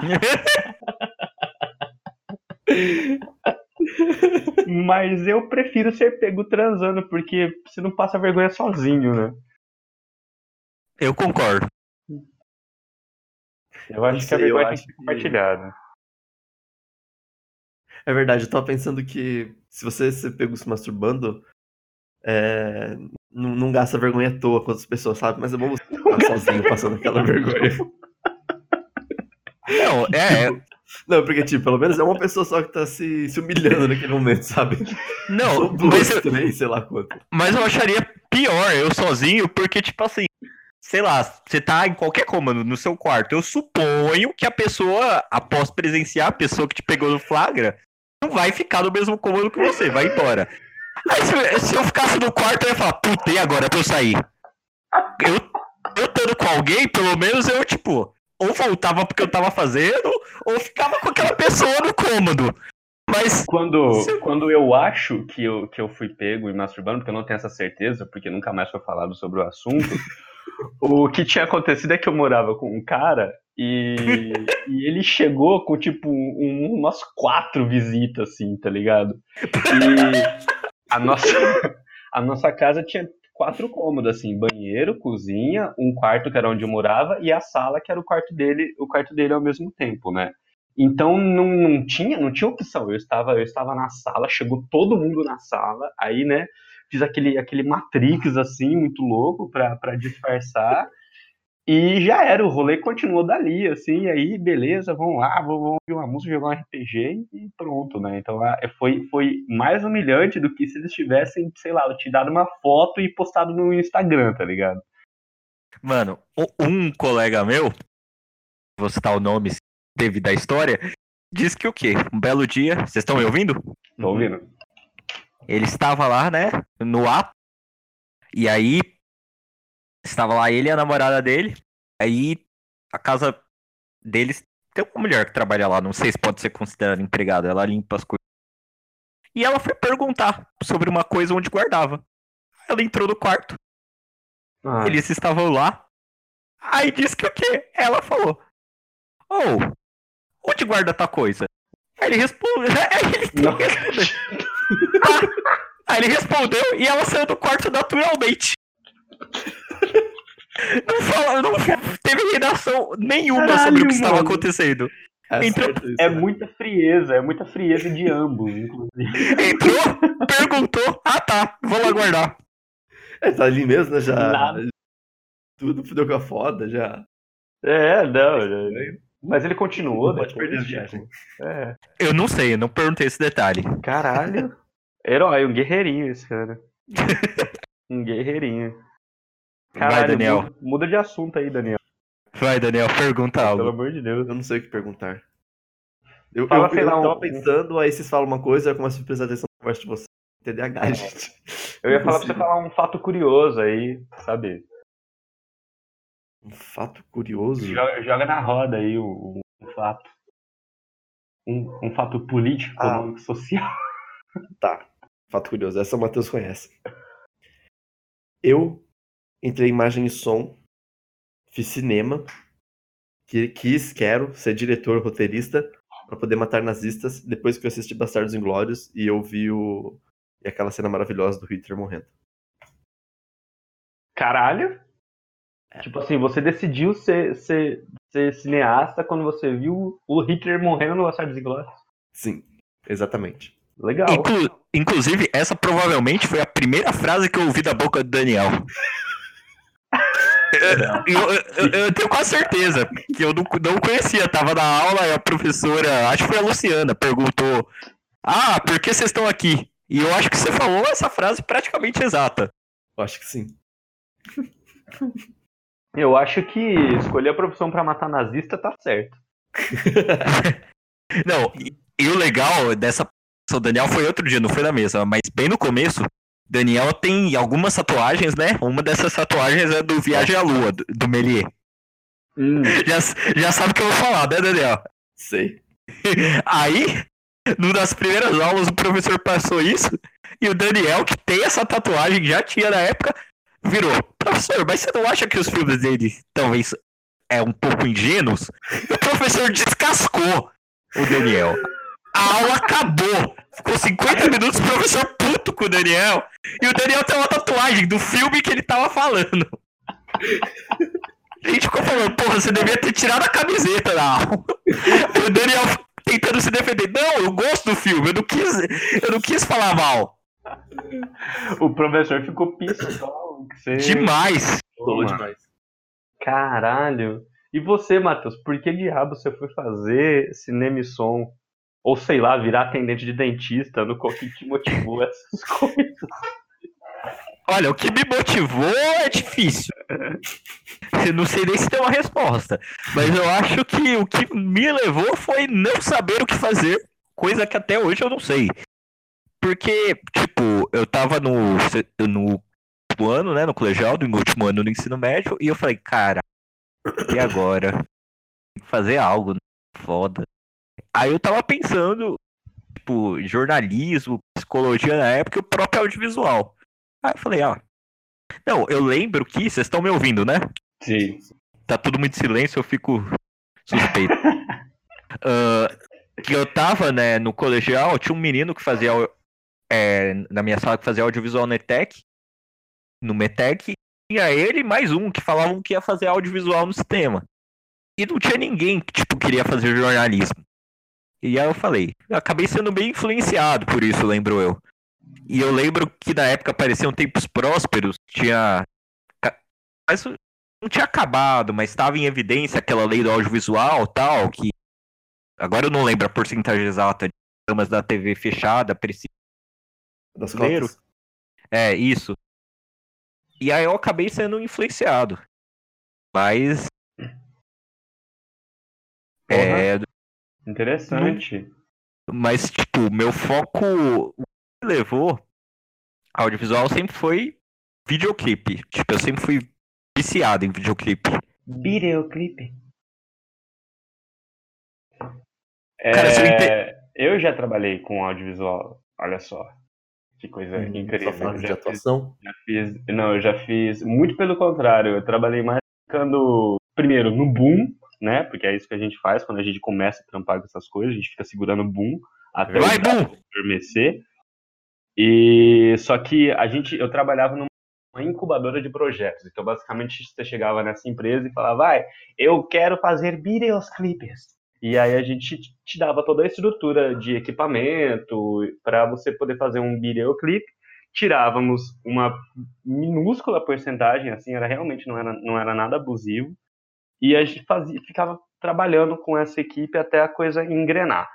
Mas eu prefiro ser pego transando, porque você não passa vergonha sozinho, né? Eu concordo. Eu acho Não que a sei, vergonha tem que ser compartilhada. É verdade, eu tava pensando que se você se pego se masturbando, é, não, não gasta vergonha à toa com outras pessoas, sabe? Mas é bom você ficar sozinho passando aquela vergonha. Não, é. Não, porque, tipo, pelo menos é uma pessoa só que tá se, se humilhando naquele momento, sabe? Não, mas duas, eu, três, sei lá quanto. mas eu acharia pior eu sozinho, porque, tipo assim, sei lá, você tá em qualquer cômodo no seu quarto. Eu suponho que a pessoa, após presenciar a pessoa que te pegou no flagra, não vai ficar no mesmo cômodo que você, vai embora. Aí se, se eu ficasse no quarto, eu ia falar, puta, e agora pra eu sair? Eu, eu estando com alguém, pelo menos eu, tipo, ou voltava porque eu tava fazendo, ou ficava com aquela pessoa no cômodo. Mas Quando, Se eu- quando eu acho que eu, que eu fui pego e masturbando, porque eu não tenho essa certeza, porque nunca mais foi falado sobre o assunto, o que tinha acontecido é que eu morava com um cara e, e ele chegou com, tipo, um- umas quatro visitas, assim, tá ligado? E a nossa, a nossa casa tinha quatro cômodos, assim, banheiro, cozinha, um quarto que era onde eu morava e a sala que era o quarto dele, o quarto dele ao mesmo tempo, né? Então não, não tinha, não tinha opção. Eu estava, eu estava na sala, chegou todo mundo na sala, aí, né, fiz aquele, aquele Matrix assim, muito louco pra disfarçar. E já era, o rolê continuou dali, assim, e aí, beleza, vamos lá, vamos, ouvir uma música, jogar um RPG e pronto, né? Então ah, foi, foi mais humilhante do que se eles tivessem, sei lá, te dado uma foto e postado no Instagram, tá ligado? Mano, um colega meu, vou citar o nome devido à história, disse que o quê? Um belo dia, vocês estão me ouvindo? Tô ouvindo? Ele estava lá, né, no ato, e aí estava lá ele e a namorada dele, aí a casa deles tem uma mulher que trabalha lá, não sei se pode ser considerada empregada, ela limpa as coisas. E ela foi perguntar sobre uma coisa onde guardava. Ela entrou no quarto, Ah, eles estavam lá. Aí disse que o quê? Ela falou: Oh, onde guarda tal coisa? Aí ele respondeu. Aí ele, Não. aí ele respondeu e ela saiu do quarto naturalmente. Fala, não teve redação nenhuma Caralho, sobre o que estava mano. acontecendo. É Entrou- isso, É né? muita frieza, é muita frieza de ambos, inclusive. Entrou, perguntou, ah tá, vou lá guardar. É, tá ali mesmo, né? Já. Nada. Tudo fudeu com a foda, já. É, não, já- mas ele continuou, Não pode perder a tipo, viagem. É. Eu não sei, eu não perguntei esse detalhe. Caralho. Herói, um guerreirinho esse cara. Um guerreirinho. Vai, Daniel. Muda, muda de assunto aí, Daniel. Vai, Daniel, pergunta Pelo algo. amor de Deus. Eu não sei o que perguntar. Eu, Fala, eu, eu lá, um- tava pensando, aí vocês falam uma coisa, eu começo a prestar atenção na conversa de vocês. TDAH, gente. Eu ia falar pra você falar um fato curioso aí, sabe? Um fato curioso. Joga, joga na roda aí um, um fato. Um, um fato político, Ah. econômico, social. Tá. Fato curioso. Essa o Matheus conhece. Eu entrei em imagem e som, fiz cinema, que, quis, quero ser diretor, roteirista, pra poder matar nazistas, depois que eu assisti Bastardos Inglórios e eu vi o... E aquela cena maravilhosa do Hitler morrendo. Caralho. Tipo assim, você decidiu ser, ser, ser cineasta quando você viu o Hitler morrendo no Bastardos Inglórios. Sim, exatamente. Legal. Inclu- inclusive, essa provavelmente foi a primeira frase que eu ouvi da boca do Daniel. Eu, eu- eu- tenho quase certeza que eu não, não conhecia. Tava na aula e a professora, acho que foi a Luciana, perguntou: Ah, por que vocês estão aqui? E eu acho que você falou essa frase praticamente exata. Eu acho que sim. Eu acho que escolher a profissão pra matar nazista tá certo. Não, e, e o legal dessa. O Daniel foi outro dia, não foi na mesa, mas bem no começo. Daniel tem algumas tatuagens, né? Uma dessas tatuagens é do Viagem à Lua, do, do Melier. Já, já sabe o que eu vou falar, né, Daniel? Sei. Aí, numa das primeiras aulas, o professor passou isso, e o Daniel, que tem essa tatuagem, já tinha na época, virou: Professor, mas você não acha que os filmes dele talvez é um pouco ingênuos? E o professor descascou o Daniel. A aula acabou. Ficou 50 minutos o professor puto com o Daniel. E o Daniel tem uma tatuagem do filme que ele tava falando. A gente ficou falando, porra, você devia ter tirado a camiseta da aula. O Daniel tentando se defender. Não, eu gosto do filme, eu não quis, eu não quis falar mal. O professor ficou pistol. que você- Demais. Demais. Caralho. E você, Matheus, por que diabo você foi fazer cinema e som? Ou sei lá, virar atendente de dentista, no que te motivou essas coisas? Olha, o que me motivou é difícil. Eu não sei nem se tem uma resposta. Mas eu acho que o que me levou foi não saber o que fazer, coisa que até hoje eu não sei. Porque, tipo, eu tava no, no ano, né, no colegial, no último ano do ensino médio, e eu falei, cara, e agora? Tem que fazer algo foda. Aí eu tava pensando, tipo, jornalismo, psicologia na época e o próprio audiovisual. Aí eu falei, ah. Não, eu lembro que. Vocês estão me ouvindo, né? Sim. Tá tudo muito silêncio, eu fico suspeito. Ah, que eu tava, né, no colegial, tinha um menino que fazia. é, na minha sala que fazia audiovisual no ETEC. No METEC. Tinha ele e mais um que falavam que ia fazer audiovisual no sistema. E não tinha ninguém que, tipo, queria fazer jornalismo. E aí eu falei, eu acabei sendo bem influenciado por isso, lembro eu. E eu lembro que na época pareciam tempos prósperos, tinha. Mas não tinha acabado, mas estava em evidência aquela lei do audiovisual tal, que. Agora eu não lembro a porcentagem exata de programas da TV fechada, preci- Das cotas. É, isso. E aí eu acabei sendo influenciado. Mas. É, Interessante. Mas, tipo, meu foco o que me levou ao audiovisual sempre foi videoclipe. Tipo, eu sempre fui viciado em videoclipe. Videoclipe. Cara, se eu É, eu já trabalhei com audiovisual, olha só. Que coisa Hum, incrível. Só de já fiz, atuação. já fiz- não, eu já fiz muito pelo contrário. Eu trabalhei mais ficando primeiro no boom, né? Porque é isso que a gente faz quando a gente começa a trampar com essas coisas, a gente fica segurando boom até Vai, o Boom! adormecer. E só que a gente, eu trabalhava numa uma incubadora de projetos. Então, basicamente, você chegava nessa empresa e falava, vai, eu quero fazer videoclipes. E aí a gente te dava toda a estrutura de equipamento para você poder fazer um videoclipe. Tirávamos uma minúscula porcentagem, assim, era realmente não era, não era nada abusivo. E a gente fazia, ficava trabalhando com essa equipe até a coisa engrenar.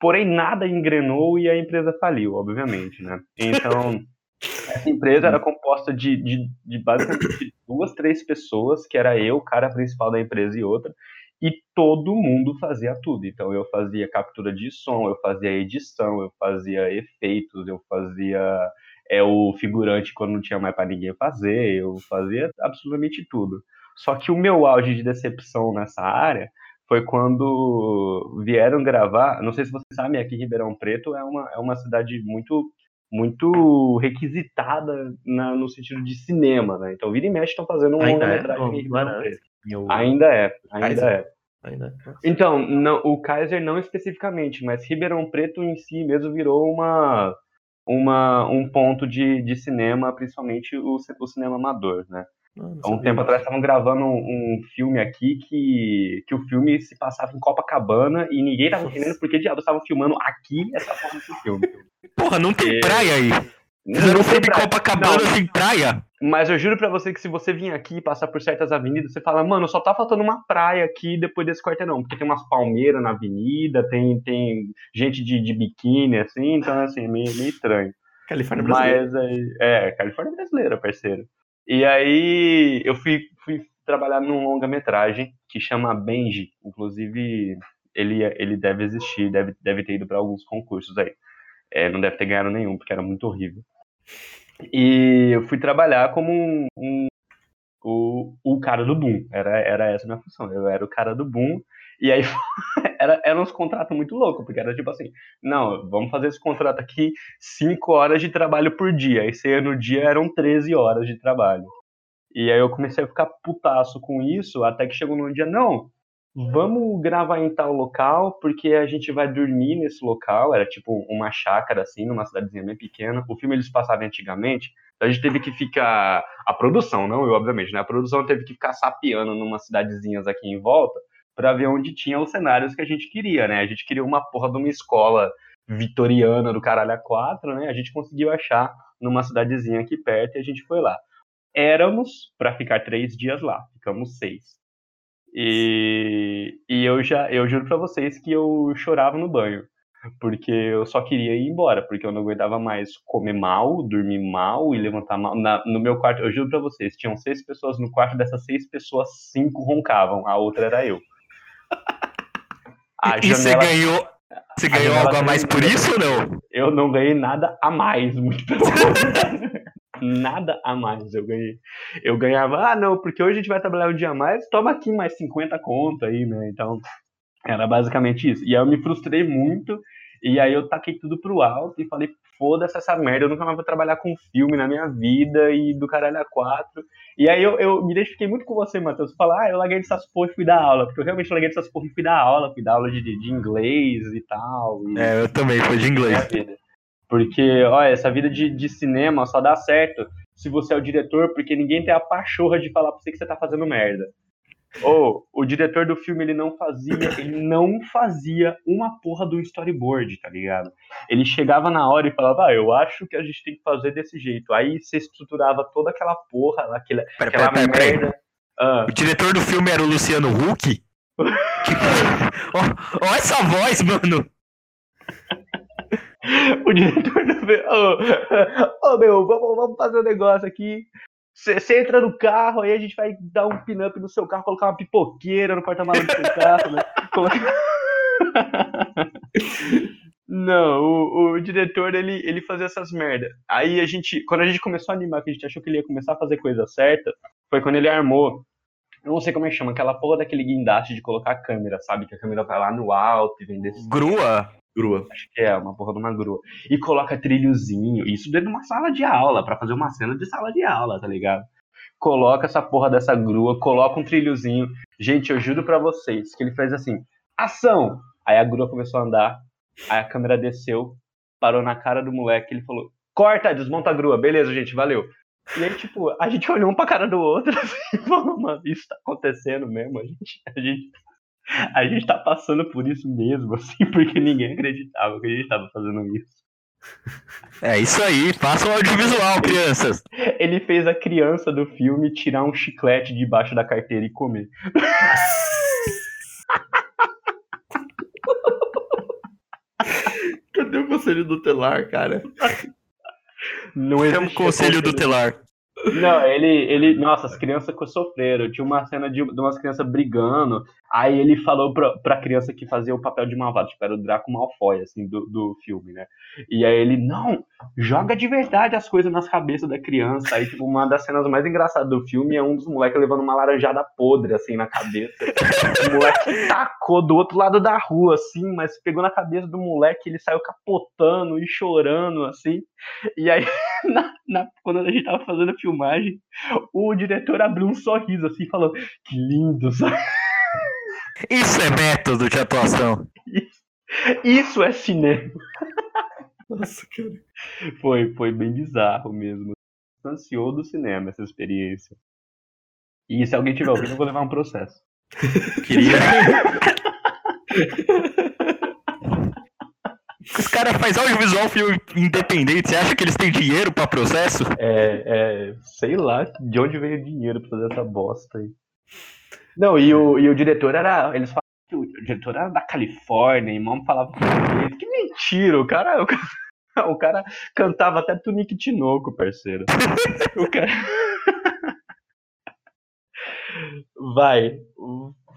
Porém, nada engrenou e a empresa faliu, obviamente, né? Então, essa empresa era composta de, de, de basicamente duas, três pessoas, que era eu, o cara principal da empresa e outra, e todo mundo fazia tudo. Então eu fazia captura de som, eu fazia edição, eu fazia efeitos, eu fazia é o figurante quando não tinha mais para ninguém fazer, eu fazia absolutamente tudo. Só que o meu auge de decepção nessa área foi quando vieram gravar, não sei se vocês sabem, aqui em Ribeirão Preto é uma, é uma cidade muito muito requisitada na, no sentido de cinema, né? Então, vira e mexe estão fazendo um é? longa-metragem Não, em Ribeirão é. Preto. Eu- Ainda é, ainda Kaiser. é. Ainda. Então, não- o Kaiser não especificamente, mas Ribeirão Preto em si mesmo virou uma, uma um ponto de, de cinema, principalmente o, o cinema amador, né? Há um tempo atrás estavam gravando um, um filme aqui que, que o filme se passava em Copacabana e ninguém tava entendendo por que diabos estavam filmando aqui essa forma de filme. Porra, não tem É. praia aí. Não Fizeram um tem filme. Copacabana Não, sem praia. Mas eu juro pra você que se você vir aqui e passar por certas avenidas, você fala, mano, só tá faltando uma praia aqui depois desse quarteirão, porque tem umas palmeiras na avenida, tem, tem gente de, de biquíni, assim, então, assim, é meio, meio estranho. Califórnia brasileira. Mas, aí, é, Califórnia brasileira, parceiro. E aí, eu fui, fui trabalhar num longa-metragem que chama Benji, inclusive, ele, ele deve existir, deve, deve ter ido pra alguns concursos aí. É, não deve ter ganhado nenhum, porque era muito horrível. E eu fui trabalhar como um, um- o, o cara do boom. Era, era essa a minha função. Eu era o cara do boom. E aí era, era uns contratos muito loucos, porque era tipo assim, não, vamos fazer esse contrato aqui, 5 horas de trabalho por dia. Esse aí no dia eram 13 horas de trabalho. E aí eu comecei a ficar putaço com isso, até que chegou num dia, não, vamos gravar em tal local, porque a gente vai dormir nesse local. Era tipo uma chácara, assim, numa cidadezinha bem pequena. O filme eles passavam antigamente, então a gente teve que ficar. A produção, não eu, obviamente, né? A produção teve que ficar sapeando numa cidadezinhas aqui em volta pra ver onde tinha os cenários que a gente queria, né? A gente queria uma porra de uma escola vitoriana do caralho a quatro, né? A gente conseguiu achar numa cidadezinha aqui perto e a gente foi lá. Éramos pra ficar três dias lá, ficamos seis. E, e eu já, eu juro pra vocês que eu chorava no banho, porque eu só queria ir embora, porque eu não aguentava mais comer mal, dormir mal e levantar mal. Na- no meu quarto, eu juro pra vocês, tinham seis pessoas no quarto, dessas seis pessoas, cinco roncavam, a outra era eu. A E você ganhou. Você ganhou algo a mais por isso ou não? eu não ganhei nada a mais, muito pelo. Nada a mais eu ganhei. Eu ganhava, ah, não, porque hoje a gente vai trabalhar um dia a mais, toma aqui mais 50 conto aí, né? Então, era basicamente isso. E aí eu me frustrei muito, e aí eu taquei tudo pro alto e falei, foda-se essa merda, eu nunca mais vou trabalhar com filme na minha vida e do caralho a quatro. E aí eu, eu me identifiquei muito com você, Matheus. Falar, ah, eu larguei dessas porra e fui dar aula, porque eu realmente larguei dessas porra e fui dar aula, fui dar aula de, de inglês e tal. E É, eu também, foi de inglês. Porque, olha, essa vida de, de cinema só dá certo se você é o diretor, porque ninguém tem a pachorra de falar pra você que você tá fazendo merda. Ou, o diretor do filme, ele não fazia, ele não fazia uma porra do storyboard, tá ligado? Ele chegava na hora e falava, ah, eu acho que a gente tem que fazer desse jeito. Aí você estruturava toda aquela porra, aquela, Pera, aquela pera, pera, merda. Ah, O diretor do filme era o Luciano Huck? Ó ó essa voz, mano. o diretor do filme. Ô, ô, meu, vamos, vamos fazer um negócio aqui. Você entra no carro, aí a gente vai dar um pin-up no seu carro, colocar uma pipoqueira no porta-malas do seu carro, né? Não, o, o diretor, ele, ele fazia essas merda. Aí a gente, quando a gente começou a animar, que a gente achou que ele ia começar a fazer coisa certa, foi quando ele armou, eu não sei como é que chama, aquela porra daquele guindaste de colocar a câmera, sabe? Que a câmera vai lá no alto e vem desse Grua? Grua. Acho que é, uma porra de uma grua. E coloca trilhozinho, isso dentro de uma sala de aula, pra fazer uma cena de sala de aula, tá ligado? Coloca essa porra dessa grua, coloca um trilhozinho. Gente, eu juro pra vocês que ele fez assim: ação! Aí a grua começou a andar, aí a câmera desceu, parou na cara do moleque, ele falou: corta, desmonta a grua, beleza, gente, valeu. E aí, tipo, a gente olhou um pra cara do outro assim, e falou, mano, isso tá acontecendo mesmo. A gente, a gente, a gente tá passando por isso mesmo, assim, porque ninguém acreditava que a gente tava fazendo isso. É isso aí, faça um audiovisual, crianças. Ele fez a criança do filme tirar um chiclete debaixo da carteira e comer. Cadê o conselho tutelar, cara? Não Chama o existia conselho tutelar. Não, ele, ele. Nossa, as crianças sofreram. Tinha uma cena de, de umas crianças brigando. Aí ele falou pra, pra criança que fazia o papel de malvado, tipo, era o Draco Malfoy, assim, do, do filme, né? E aí ele, não, joga de verdade as coisas nas cabeças da criança. Aí, tipo, uma das cenas mais engraçadas do filme é um dos moleques levando uma laranjada podre, assim, na cabeça. O moleque tacou do outro lado da rua, assim, mas pegou na cabeça do moleque, ele saiu capotando e chorando, assim. E aí, na, na- quando a gente tava fazendo a filmagem, o diretor abriu um sorriso, assim, falando, que lindo, sabe? Isso é método de atuação. Isso é cinema. Nossa, cara. Foi, foi bem bizarro mesmo. Distanciou do cinema essa experiência. E se alguém tiver ouvindo, eu vou levar um processo. Queria. Os caras fazem audiovisual filme independente. Você acha que eles têm dinheiro pra processo? É, é, sei lá de onde veio o dinheiro pra fazer essa bosta aí. Não, e o, e o diretor era. Eles falavam que o diretor era da Califórnia, e irmão falava português. Que mentira, o cara. O cara, o cara cantava até Tunique Tinoco, parceiro. O cara. Vai,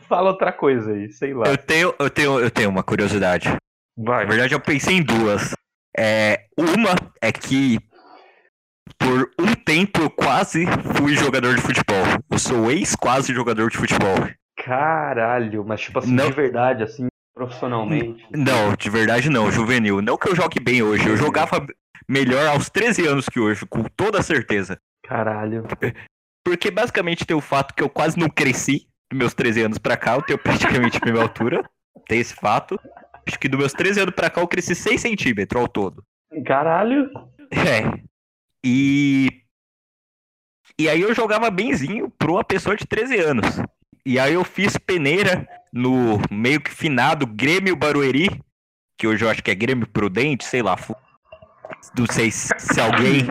fala outra coisa aí, sei lá. Eu tenho, eu tenho, eu tenho uma curiosidade. Na Vai. verdade, eu pensei em duas. É, uma é que por um tempo eu quase fui jogador de futebol. Eu sou ex-quase jogador de futebol. Caralho, mas tipo assim, Não. de verdade, assim, profissionalmente. Não, de verdade não, juvenil. Não que eu jogue bem hoje. Eu jogava melhor aos 13 anos que hoje, com toda certeza. Caralho. Porque basicamente tem o fato que eu quase não cresci dos meus 13 anos pra cá, eu tenho praticamente a mesma altura. Tem esse fato. Acho que dos meus 13 anos pra cá eu cresci 6 centímetros ao todo. Caralho. É. E. E aí eu jogava benzinho pra uma pessoa de 13 anos. E aí eu fiz peneira no meio que finado Grêmio Barueri, que hoje eu acho que é Grêmio Prudente, sei lá. Não sei se, se alguém.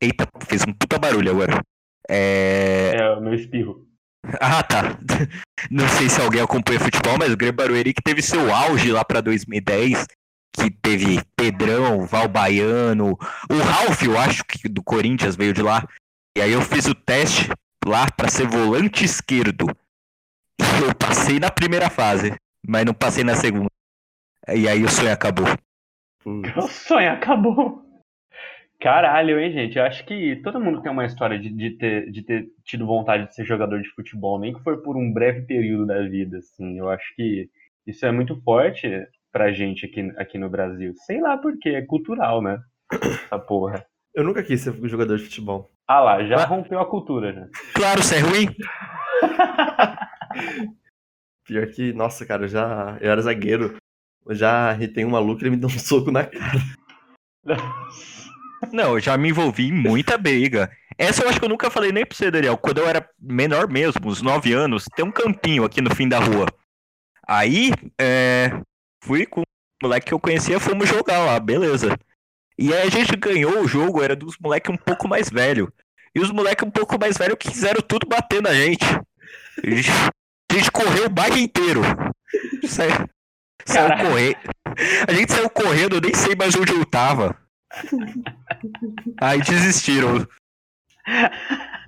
Eita, fez um puta barulho agora. É. É o meu espirro. Ah, tá. Não sei se alguém acompanha futebol, mas o Grêmio Barueri que teve seu auge lá pra 2010, que teve Pedrão, Val Baiano, o Ralf, eu acho que do Corinthians veio de lá. E aí eu fiz o teste lá pra ser volante esquerdo. E eu passei na primeira fase, mas não passei na segunda. E aí o sonho acabou. O sonho acabou. Caralho, hein, gente? Eu acho que todo mundo tem uma história de, de, ter, de ter tido vontade de ser jogador de futebol, nem que for por um breve período da vida, assim. Eu acho que isso é muito forte pra gente aqui, aqui no Brasil. Sei lá por quê, é cultural, né? Essa porra. Eu nunca quis ser jogador de futebol. Ah lá, já Ah. rompeu a cultura, né? Claro, isso é ruim. Pior que, nossa, cara, eu já. Eu era zagueiro. Eu já arretei um maluco e ele me deu um soco na cara. Não, eu já me envolvi em muita briga. Essa eu acho que eu nunca falei nem pra você, Daniel. Quando eu era menor mesmo, uns 9 anos, tem um campinho aqui no fim da rua. Aí, é, fui com o moleque que eu conhecia, fomos jogar lá, beleza. E aí a gente ganhou o jogo, era dos moleques um pouco mais velho. E os moleques um pouco mais velhos quiseram tudo bater na gente. A gente, a gente correu o bairro inteiro. Saiu, saiu. A gente saiu correndo, eu nem sei mais onde eu tava. Aí desistiram.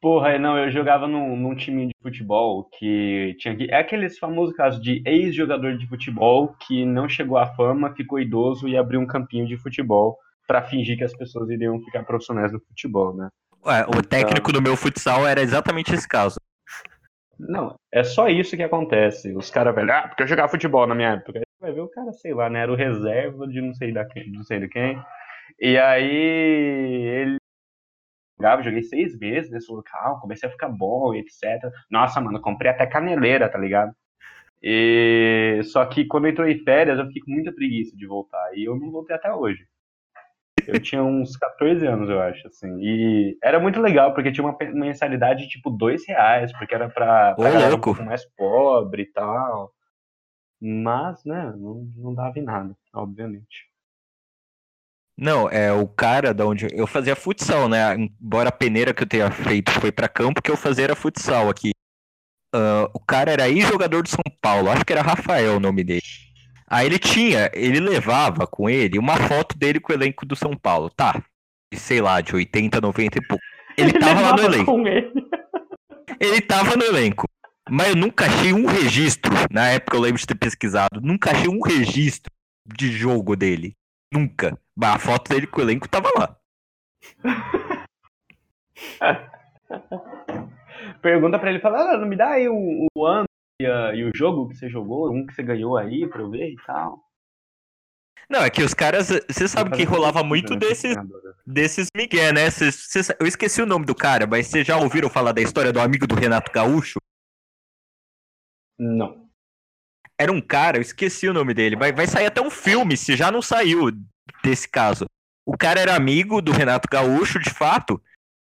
Porra, não, eu jogava num, num time de futebol que tinha que. É aqueles famosos casos de ex-jogador de futebol que não chegou à fama, ficou idoso e abriu um campinho de futebol pra fingir que as pessoas iriam ficar profissionais do futebol, né? Ué, o técnico do meu futsal era exatamente esse caso. Não, é só isso que acontece. Os caras, velho, ah, porque eu jogava futebol na minha época. Vai ver o cara, sei lá, né? Era o reserva de não sei, da quem, não sei de quem. E aí ele jogava, joguei seis meses nesse local, comecei a ficar bom, etc. Nossa, mano, comprei até caneleira, tá ligado? E só que quando eu entrei em férias, eu fiquei com muita preguiça de voltar. E eu não voltei até hoje. Eu tinha uns 14 anos, eu acho, assim. E era muito legal, porque tinha uma mensalidade tipo dois reais, porque era pra, pra Ô, galera um louco. pouco mais pobre e tal. Mas, né, não, não dava em nada, obviamente. Não, é o cara da onde eu fazia futsal, né? Embora a peneira que eu tenha feito foi pra campo, que eu fazia era futsal aqui. Ah, o cara era ex-jogador de São Paulo, acho que era Rafael o nome dele. Aí ele tinha, ele levava com ele uma foto dele com o elenco do São Paulo, tá? De, sei lá, de 80, 90 e pouco. Ele tava lá no elenco. ele. Ele tava no elenco. Mas eu nunca achei um registro. Na época eu lembro de ter pesquisado. Nunca achei um registro de jogo dele. Nunca. Mas a foto dele com o elenco tava lá. Pergunta pra ele, fala, ah, não me dá aí o, o ano e, a- e o jogo que você jogou, um que você ganhou aí pra eu ver e tal. Não, é que os caras. Você sabe que rolava muito né, desses, desses Miguel, né? Cês- cês- eu esqueci o nome do cara, mas vocês já ouviram falar da história do amigo do Renato Gaúcho? Não. Era um cara, eu esqueci o nome dele. Vai, vai sair até um filme, se já não saiu desse caso. O cara era amigo do Renato Gaúcho, de fato,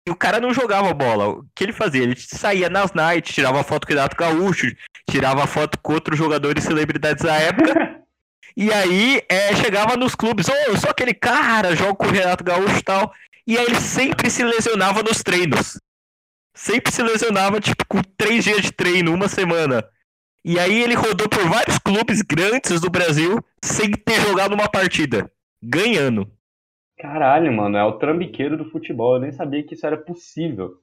e o cara não jogava bola. O que ele fazia? Ele saía nas nights, tirava foto com o Renato Gaúcho, tirava foto com outros jogadores e celebridades da época. e aí é, chegava nos clubes, ô, eu sou aquele cara, jogo com o Renato Gaúcho e tal. E aí ele sempre se lesionava nos treinos. Sempre se lesionava, tipo, com três dias de treino, uma semana. E aí ele rodou por vários clubes grandes do Brasil sem ter jogado uma partida. Ganhando. Caralho, mano, é o trambiqueiro do futebol. Eu nem sabia que isso era possível.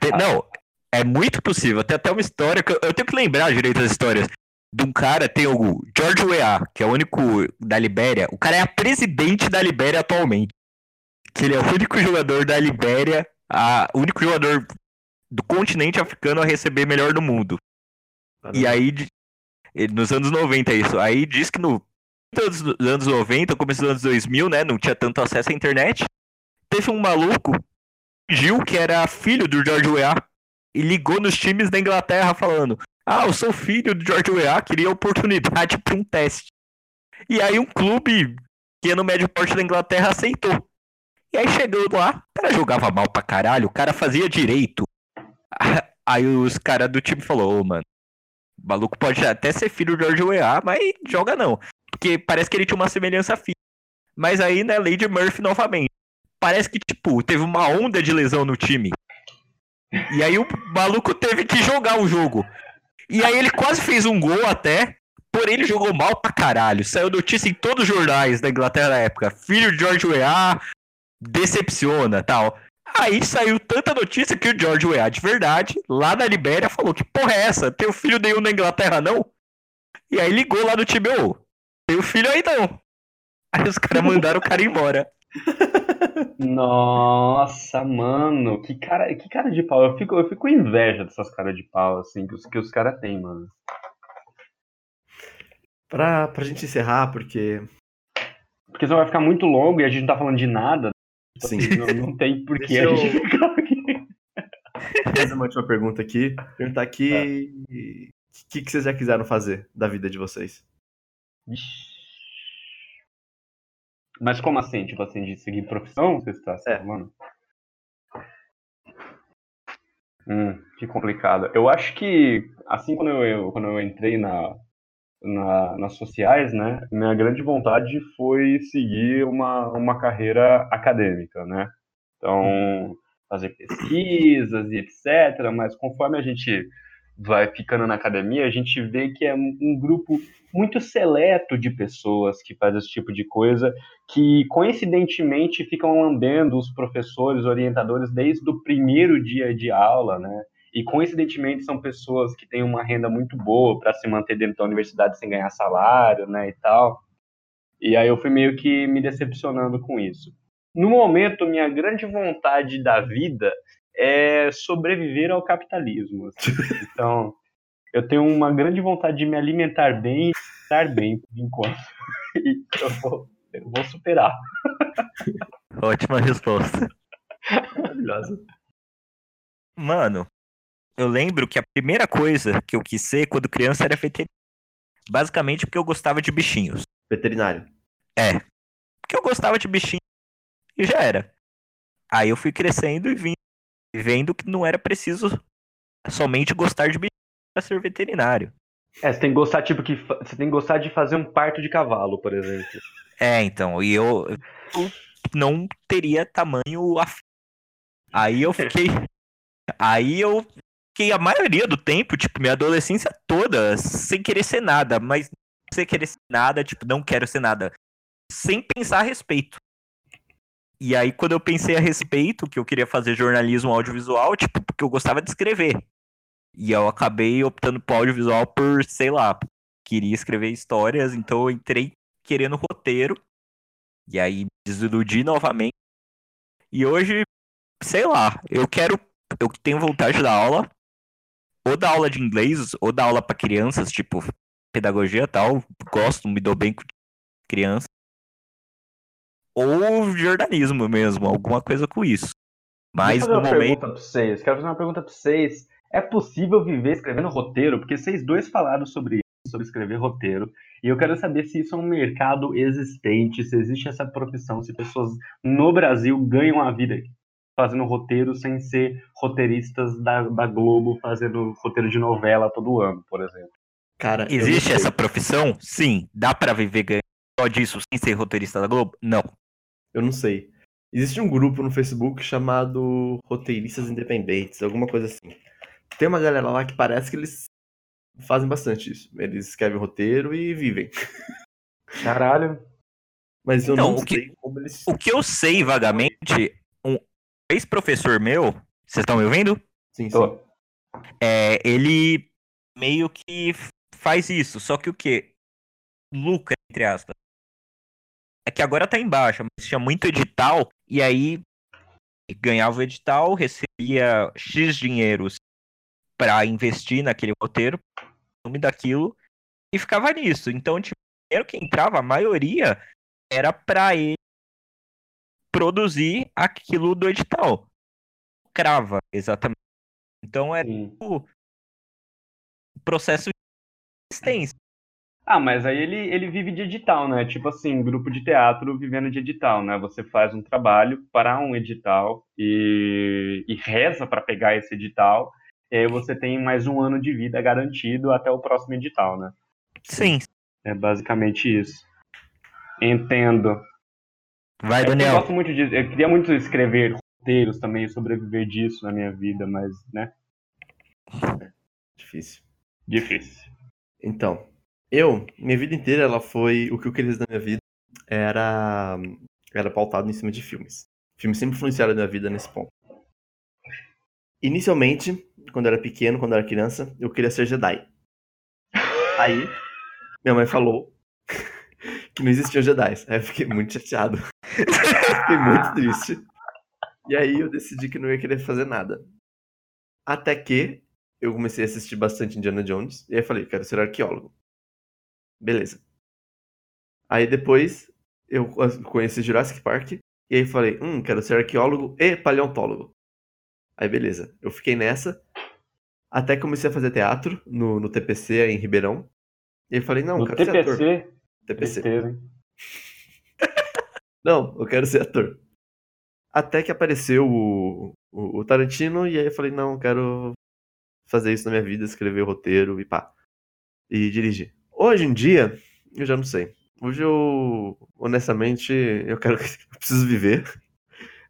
Te- Não, é muito possível. Tem até uma história que eu, eu tenho que lembrar direito das histórias. De um cara, tem o George Weah, que é o único da Libéria. O cara é a presidente da Libéria atualmente. Que ele é o único jogador da Libéria, a, o único jogador do continente africano a receber melhor do mundo. E aí, nos anos 90 isso. Aí diz que no nos anos 90, começo dos anos 2000, né, não tinha tanto acesso à internet. Teve um maluco, Gil, que era filho do George Weah, e ligou nos times da Inglaterra falando: "Ah, eu sou filho do George Weah, queria oportunidade para um teste". E aí um clube que é no médio porte da Inglaterra aceitou. E aí chegando lá, o cara jogava mal pra caralho, o cara fazia direito. Aí os caras do time falou, ô mano, o maluco pode até ser filho do George Weah, mas joga não. Porque parece que ele tinha uma semelhança física. Mas aí, né, Lady Murphy novamente. Parece que, tipo, teve uma onda de lesão no time. E aí o maluco teve que jogar o jogo. E aí ele quase fez um gol até, porém ele jogou mal pra caralho. Saiu notícia em todos os jornais da Inglaterra na época. Filho de George Weah, decepciona, tal. Aí saiu tanta notícia que o George Weah, de verdade, lá na Libéria, falou: Que porra é essa? Teu filho nenhum na Inglaterra, não? E aí ligou lá no time: Ô, teu filho aí não. Aí os caras mandaram o cara embora. Nossa, mano, que cara, que cara de pau. Eu fico, eu fico com inveja dessas caras de pau, assim, que os, que os caras têm, mano. Pra, pra gente encerrar, porque. Porque senão vai ficar muito longo e a gente não tá falando de nada. Sim. Não, não tem porquê Deixa a eu- gente ficar aqui. fazer uma última pergunta aqui. Perguntar aqui. É. O que, que vocês já quiseram fazer da vida de vocês? Mas como assim? Tipo assim, de seguir profissão, você está É. falando? Hum, que complicado. Eu acho que, assim, quando eu, eu- quando eu entrei na, na- nas sociais, né, minha grande vontade foi seguir uma, uma carreira acadêmica, né? Então, fazer pesquisas e etc. Mas conforme a gente vai ficando na academia, a gente vê que é um grupo muito seleto de pessoas que faz esse tipo de coisa, que coincidentemente ficam lambendo os professores, orientadores desde o primeiro dia de aula, né? E coincidentemente são pessoas que têm uma renda muito boa para se manter dentro da universidade sem ganhar salário, né, e tal. E aí eu fui meio que me decepcionando com isso. No momento, minha grande vontade da vida é sobreviver ao capitalismo. assim. Então, eu tenho uma grande vontade de me alimentar bem e estar bem por enquanto. E eu vou, eu vou superar. Ótima resposta. Maravilhosa. Mano, eu lembro que a primeira coisa que eu quis ser quando criança era veterinário. Basicamente porque eu gostava de bichinhos. Veterinário. É. Porque eu gostava de bichinho e já era. Aí eu fui crescendo e vim vendo que não era preciso somente gostar de bichinho para ser veterinário. É, você tem que gostar, tipo, que você tem que gostar de fazer um parto de cavalo, por exemplo. É, então, e eu, eu não teria tamanho af... Aí eu fiquei. Aí eu fiquei a maioria do tempo, tipo, minha adolescência toda, sem querer ser nada, mas sem querer ser nada, tipo, não quero ser nada. Sem pensar a respeito. E aí, quando eu pensei a respeito, que eu queria fazer jornalismo audiovisual, tipo, porque eu gostava de escrever. E eu acabei optando pro audiovisual por, sei lá, queria escrever histórias, então eu entrei querendo roteiro. E aí desiludi novamente. E hoje, sei lá, eu quero. Eu tenho vontade de dar aula. Ou dar aula de inglês, ou dar aula pra crianças, tipo, pedagogia e tal. Gosto, me dou bem com criança. Ou jornalismo mesmo, alguma coisa com isso. Mas no momento. pergunta pra vocês. Quero fazer uma pergunta pra vocês. É possível viver escrevendo roteiro? Porque vocês dois falaram sobre isso, sobre escrever roteiro. E eu quero saber se isso é um mercado existente, se existe essa profissão, se pessoas no Brasil ganham a vida fazendo roteiro sem ser roteiristas da, da Globo fazendo roteiro de novela todo ano, por exemplo. Cara, Existe essa profissão? Sim. Dá pra viver ganhando só disso sem ser roteirista da Globo? Não. Eu não sei. Existe um grupo no Facebook chamado Roteiristas Independentes, alguma coisa assim. Tem uma galera lá que parece que eles fazem bastante isso. Eles escrevem roteiro e vivem. Caralho. Mas eu Então, não o que- sei como eles. O que eu sei vagamente, um ex-professor meu, vocês estão me ouvindo? Sim, sim. Tô. É, ele meio que faz isso, só que o que? Lucra, entre aspas. É que agora tá em baixa, mas tinha muito edital, e aí ganhava o edital, recebia X dinheiros pra investir naquele roteiro, nome daquilo, e ficava nisso. Então, tipo, o dinheiro que entrava, a maioria era pra ele produzir aquilo do edital. Crava, exatamente. Então é Sim. o processo de existência. Ah, mas aí ele, ele vive de edital, né? Tipo assim, grupo de teatro vivendo de edital, né? Você faz um trabalho para um edital e, e reza para pegar esse edital, e aí você tem mais um ano de vida garantido até o próximo edital, né? Sim. É basicamente isso. Entendo. Vai, É que Eu Daniel. gosto muito disso. Eu queria muito escrever roteiros também, sobreviver disso na minha vida, mas, né? Difícil. Difícil. Então, eu, minha vida inteira, ela foi. O que eu queria da minha vida era. Era pautado em cima de filmes. Filmes sempre influenciaram a minha vida nesse ponto. Inicialmente, quando eu era pequeno, quando eu era criança, eu queria ser Jedi. Aí, minha mãe falou que não existiam Jedi. Aí eu fiquei muito chateado. fiquei muito triste. E aí eu decidi que não ia querer fazer nada. Até que eu comecei a assistir bastante Indiana Jones. E aí eu falei, quero ser arqueólogo. Beleza. Aí depois eu conheci Jurassic Park. E aí falei, hum, quero ser arqueólogo e paleontólogo. Aí beleza. Eu fiquei nessa. Até que comecei a fazer teatro no, no TPC em Ribeirão. E aí falei, não, No quero ser ator. TPC, TPC. Não, eu quero ser ator. Até que apareceu o, o, o Tarantino, e aí eu falei, não, eu quero fazer isso na minha vida, escrever o roteiro e pá. E dirigir. Hoje em dia, eu já não sei. Hoje eu, honestamente, eu quero. Eu preciso viver.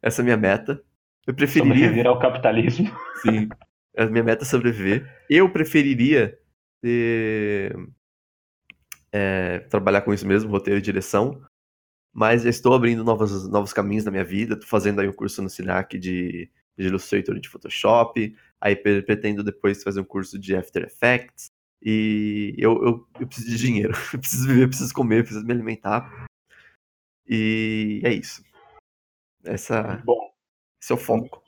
Essa é a minha meta. Eu preferiria. Sobreviver ao capitalismo. Sim. A minha meta é sobreviver. Eu preferiria ter, é, trabalhar com isso mesmo, roteiro e direção. Mas já estou abrindo novos, novos caminhos na minha vida. Estou fazendo aí um curso no Sinac de, de Illustrator de Photoshop. Aí pre- pretendo depois fazer um curso de After Effects. E eu, eu, eu preciso de dinheiro. Eu preciso viver, eu preciso comer, eu preciso me alimentar. E é isso. Essa, Bom, esse é o foco.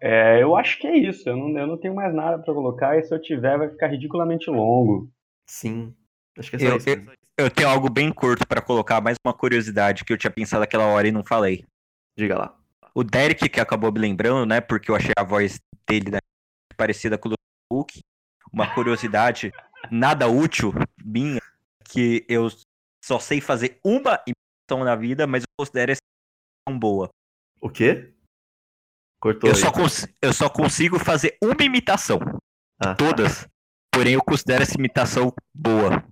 é, eu acho que é isso. Eu não, eu não tenho mais nada pra colocar e se eu tiver vai ficar ridiculamente longo. Sim. Acho que é só Eu, isso. eu, eu tenho algo bem curto pra colocar, mais uma curiosidade que eu tinha pensado aquela hora e não falei. Diga lá. O Derek, que acabou me lembrando, né? Porque eu achei a voz dele né, parecida com o do Hulk. Uma curiosidade nada útil minha, que eu só sei fazer uma imitação na vida, mas eu considero essa imitação boa. O quê? Cortou Eu aí. só, eu só consigo fazer uma imitação. Ah, tá. Todas. Porém, eu considero essa imitação boa.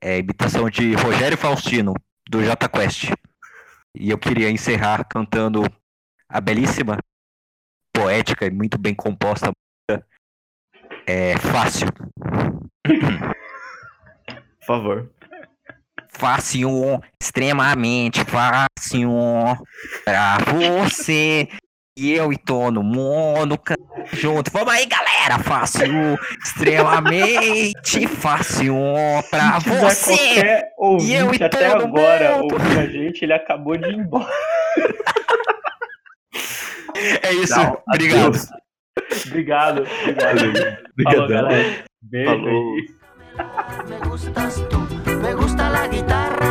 É a imitação de Rogério Faustino, do Jota Quest. E eu queria encerrar cantando a belíssima, poética e muito bem composta. É fácil. Por favor. Fácil, extremamente fácil pra você. E eu e todo mundo can- junto. Vamos aí, galera. Fácil, extremamente fácil pra você. ouvinte E eu e até agora mundo. ouvindo a gente, ele acabou de ir embora. É isso. Tchau, Obrigado. adeus. Obrigado, obrigado. Falou, galera. Beijo Falou. Me gustas tú, me gusta la guitarra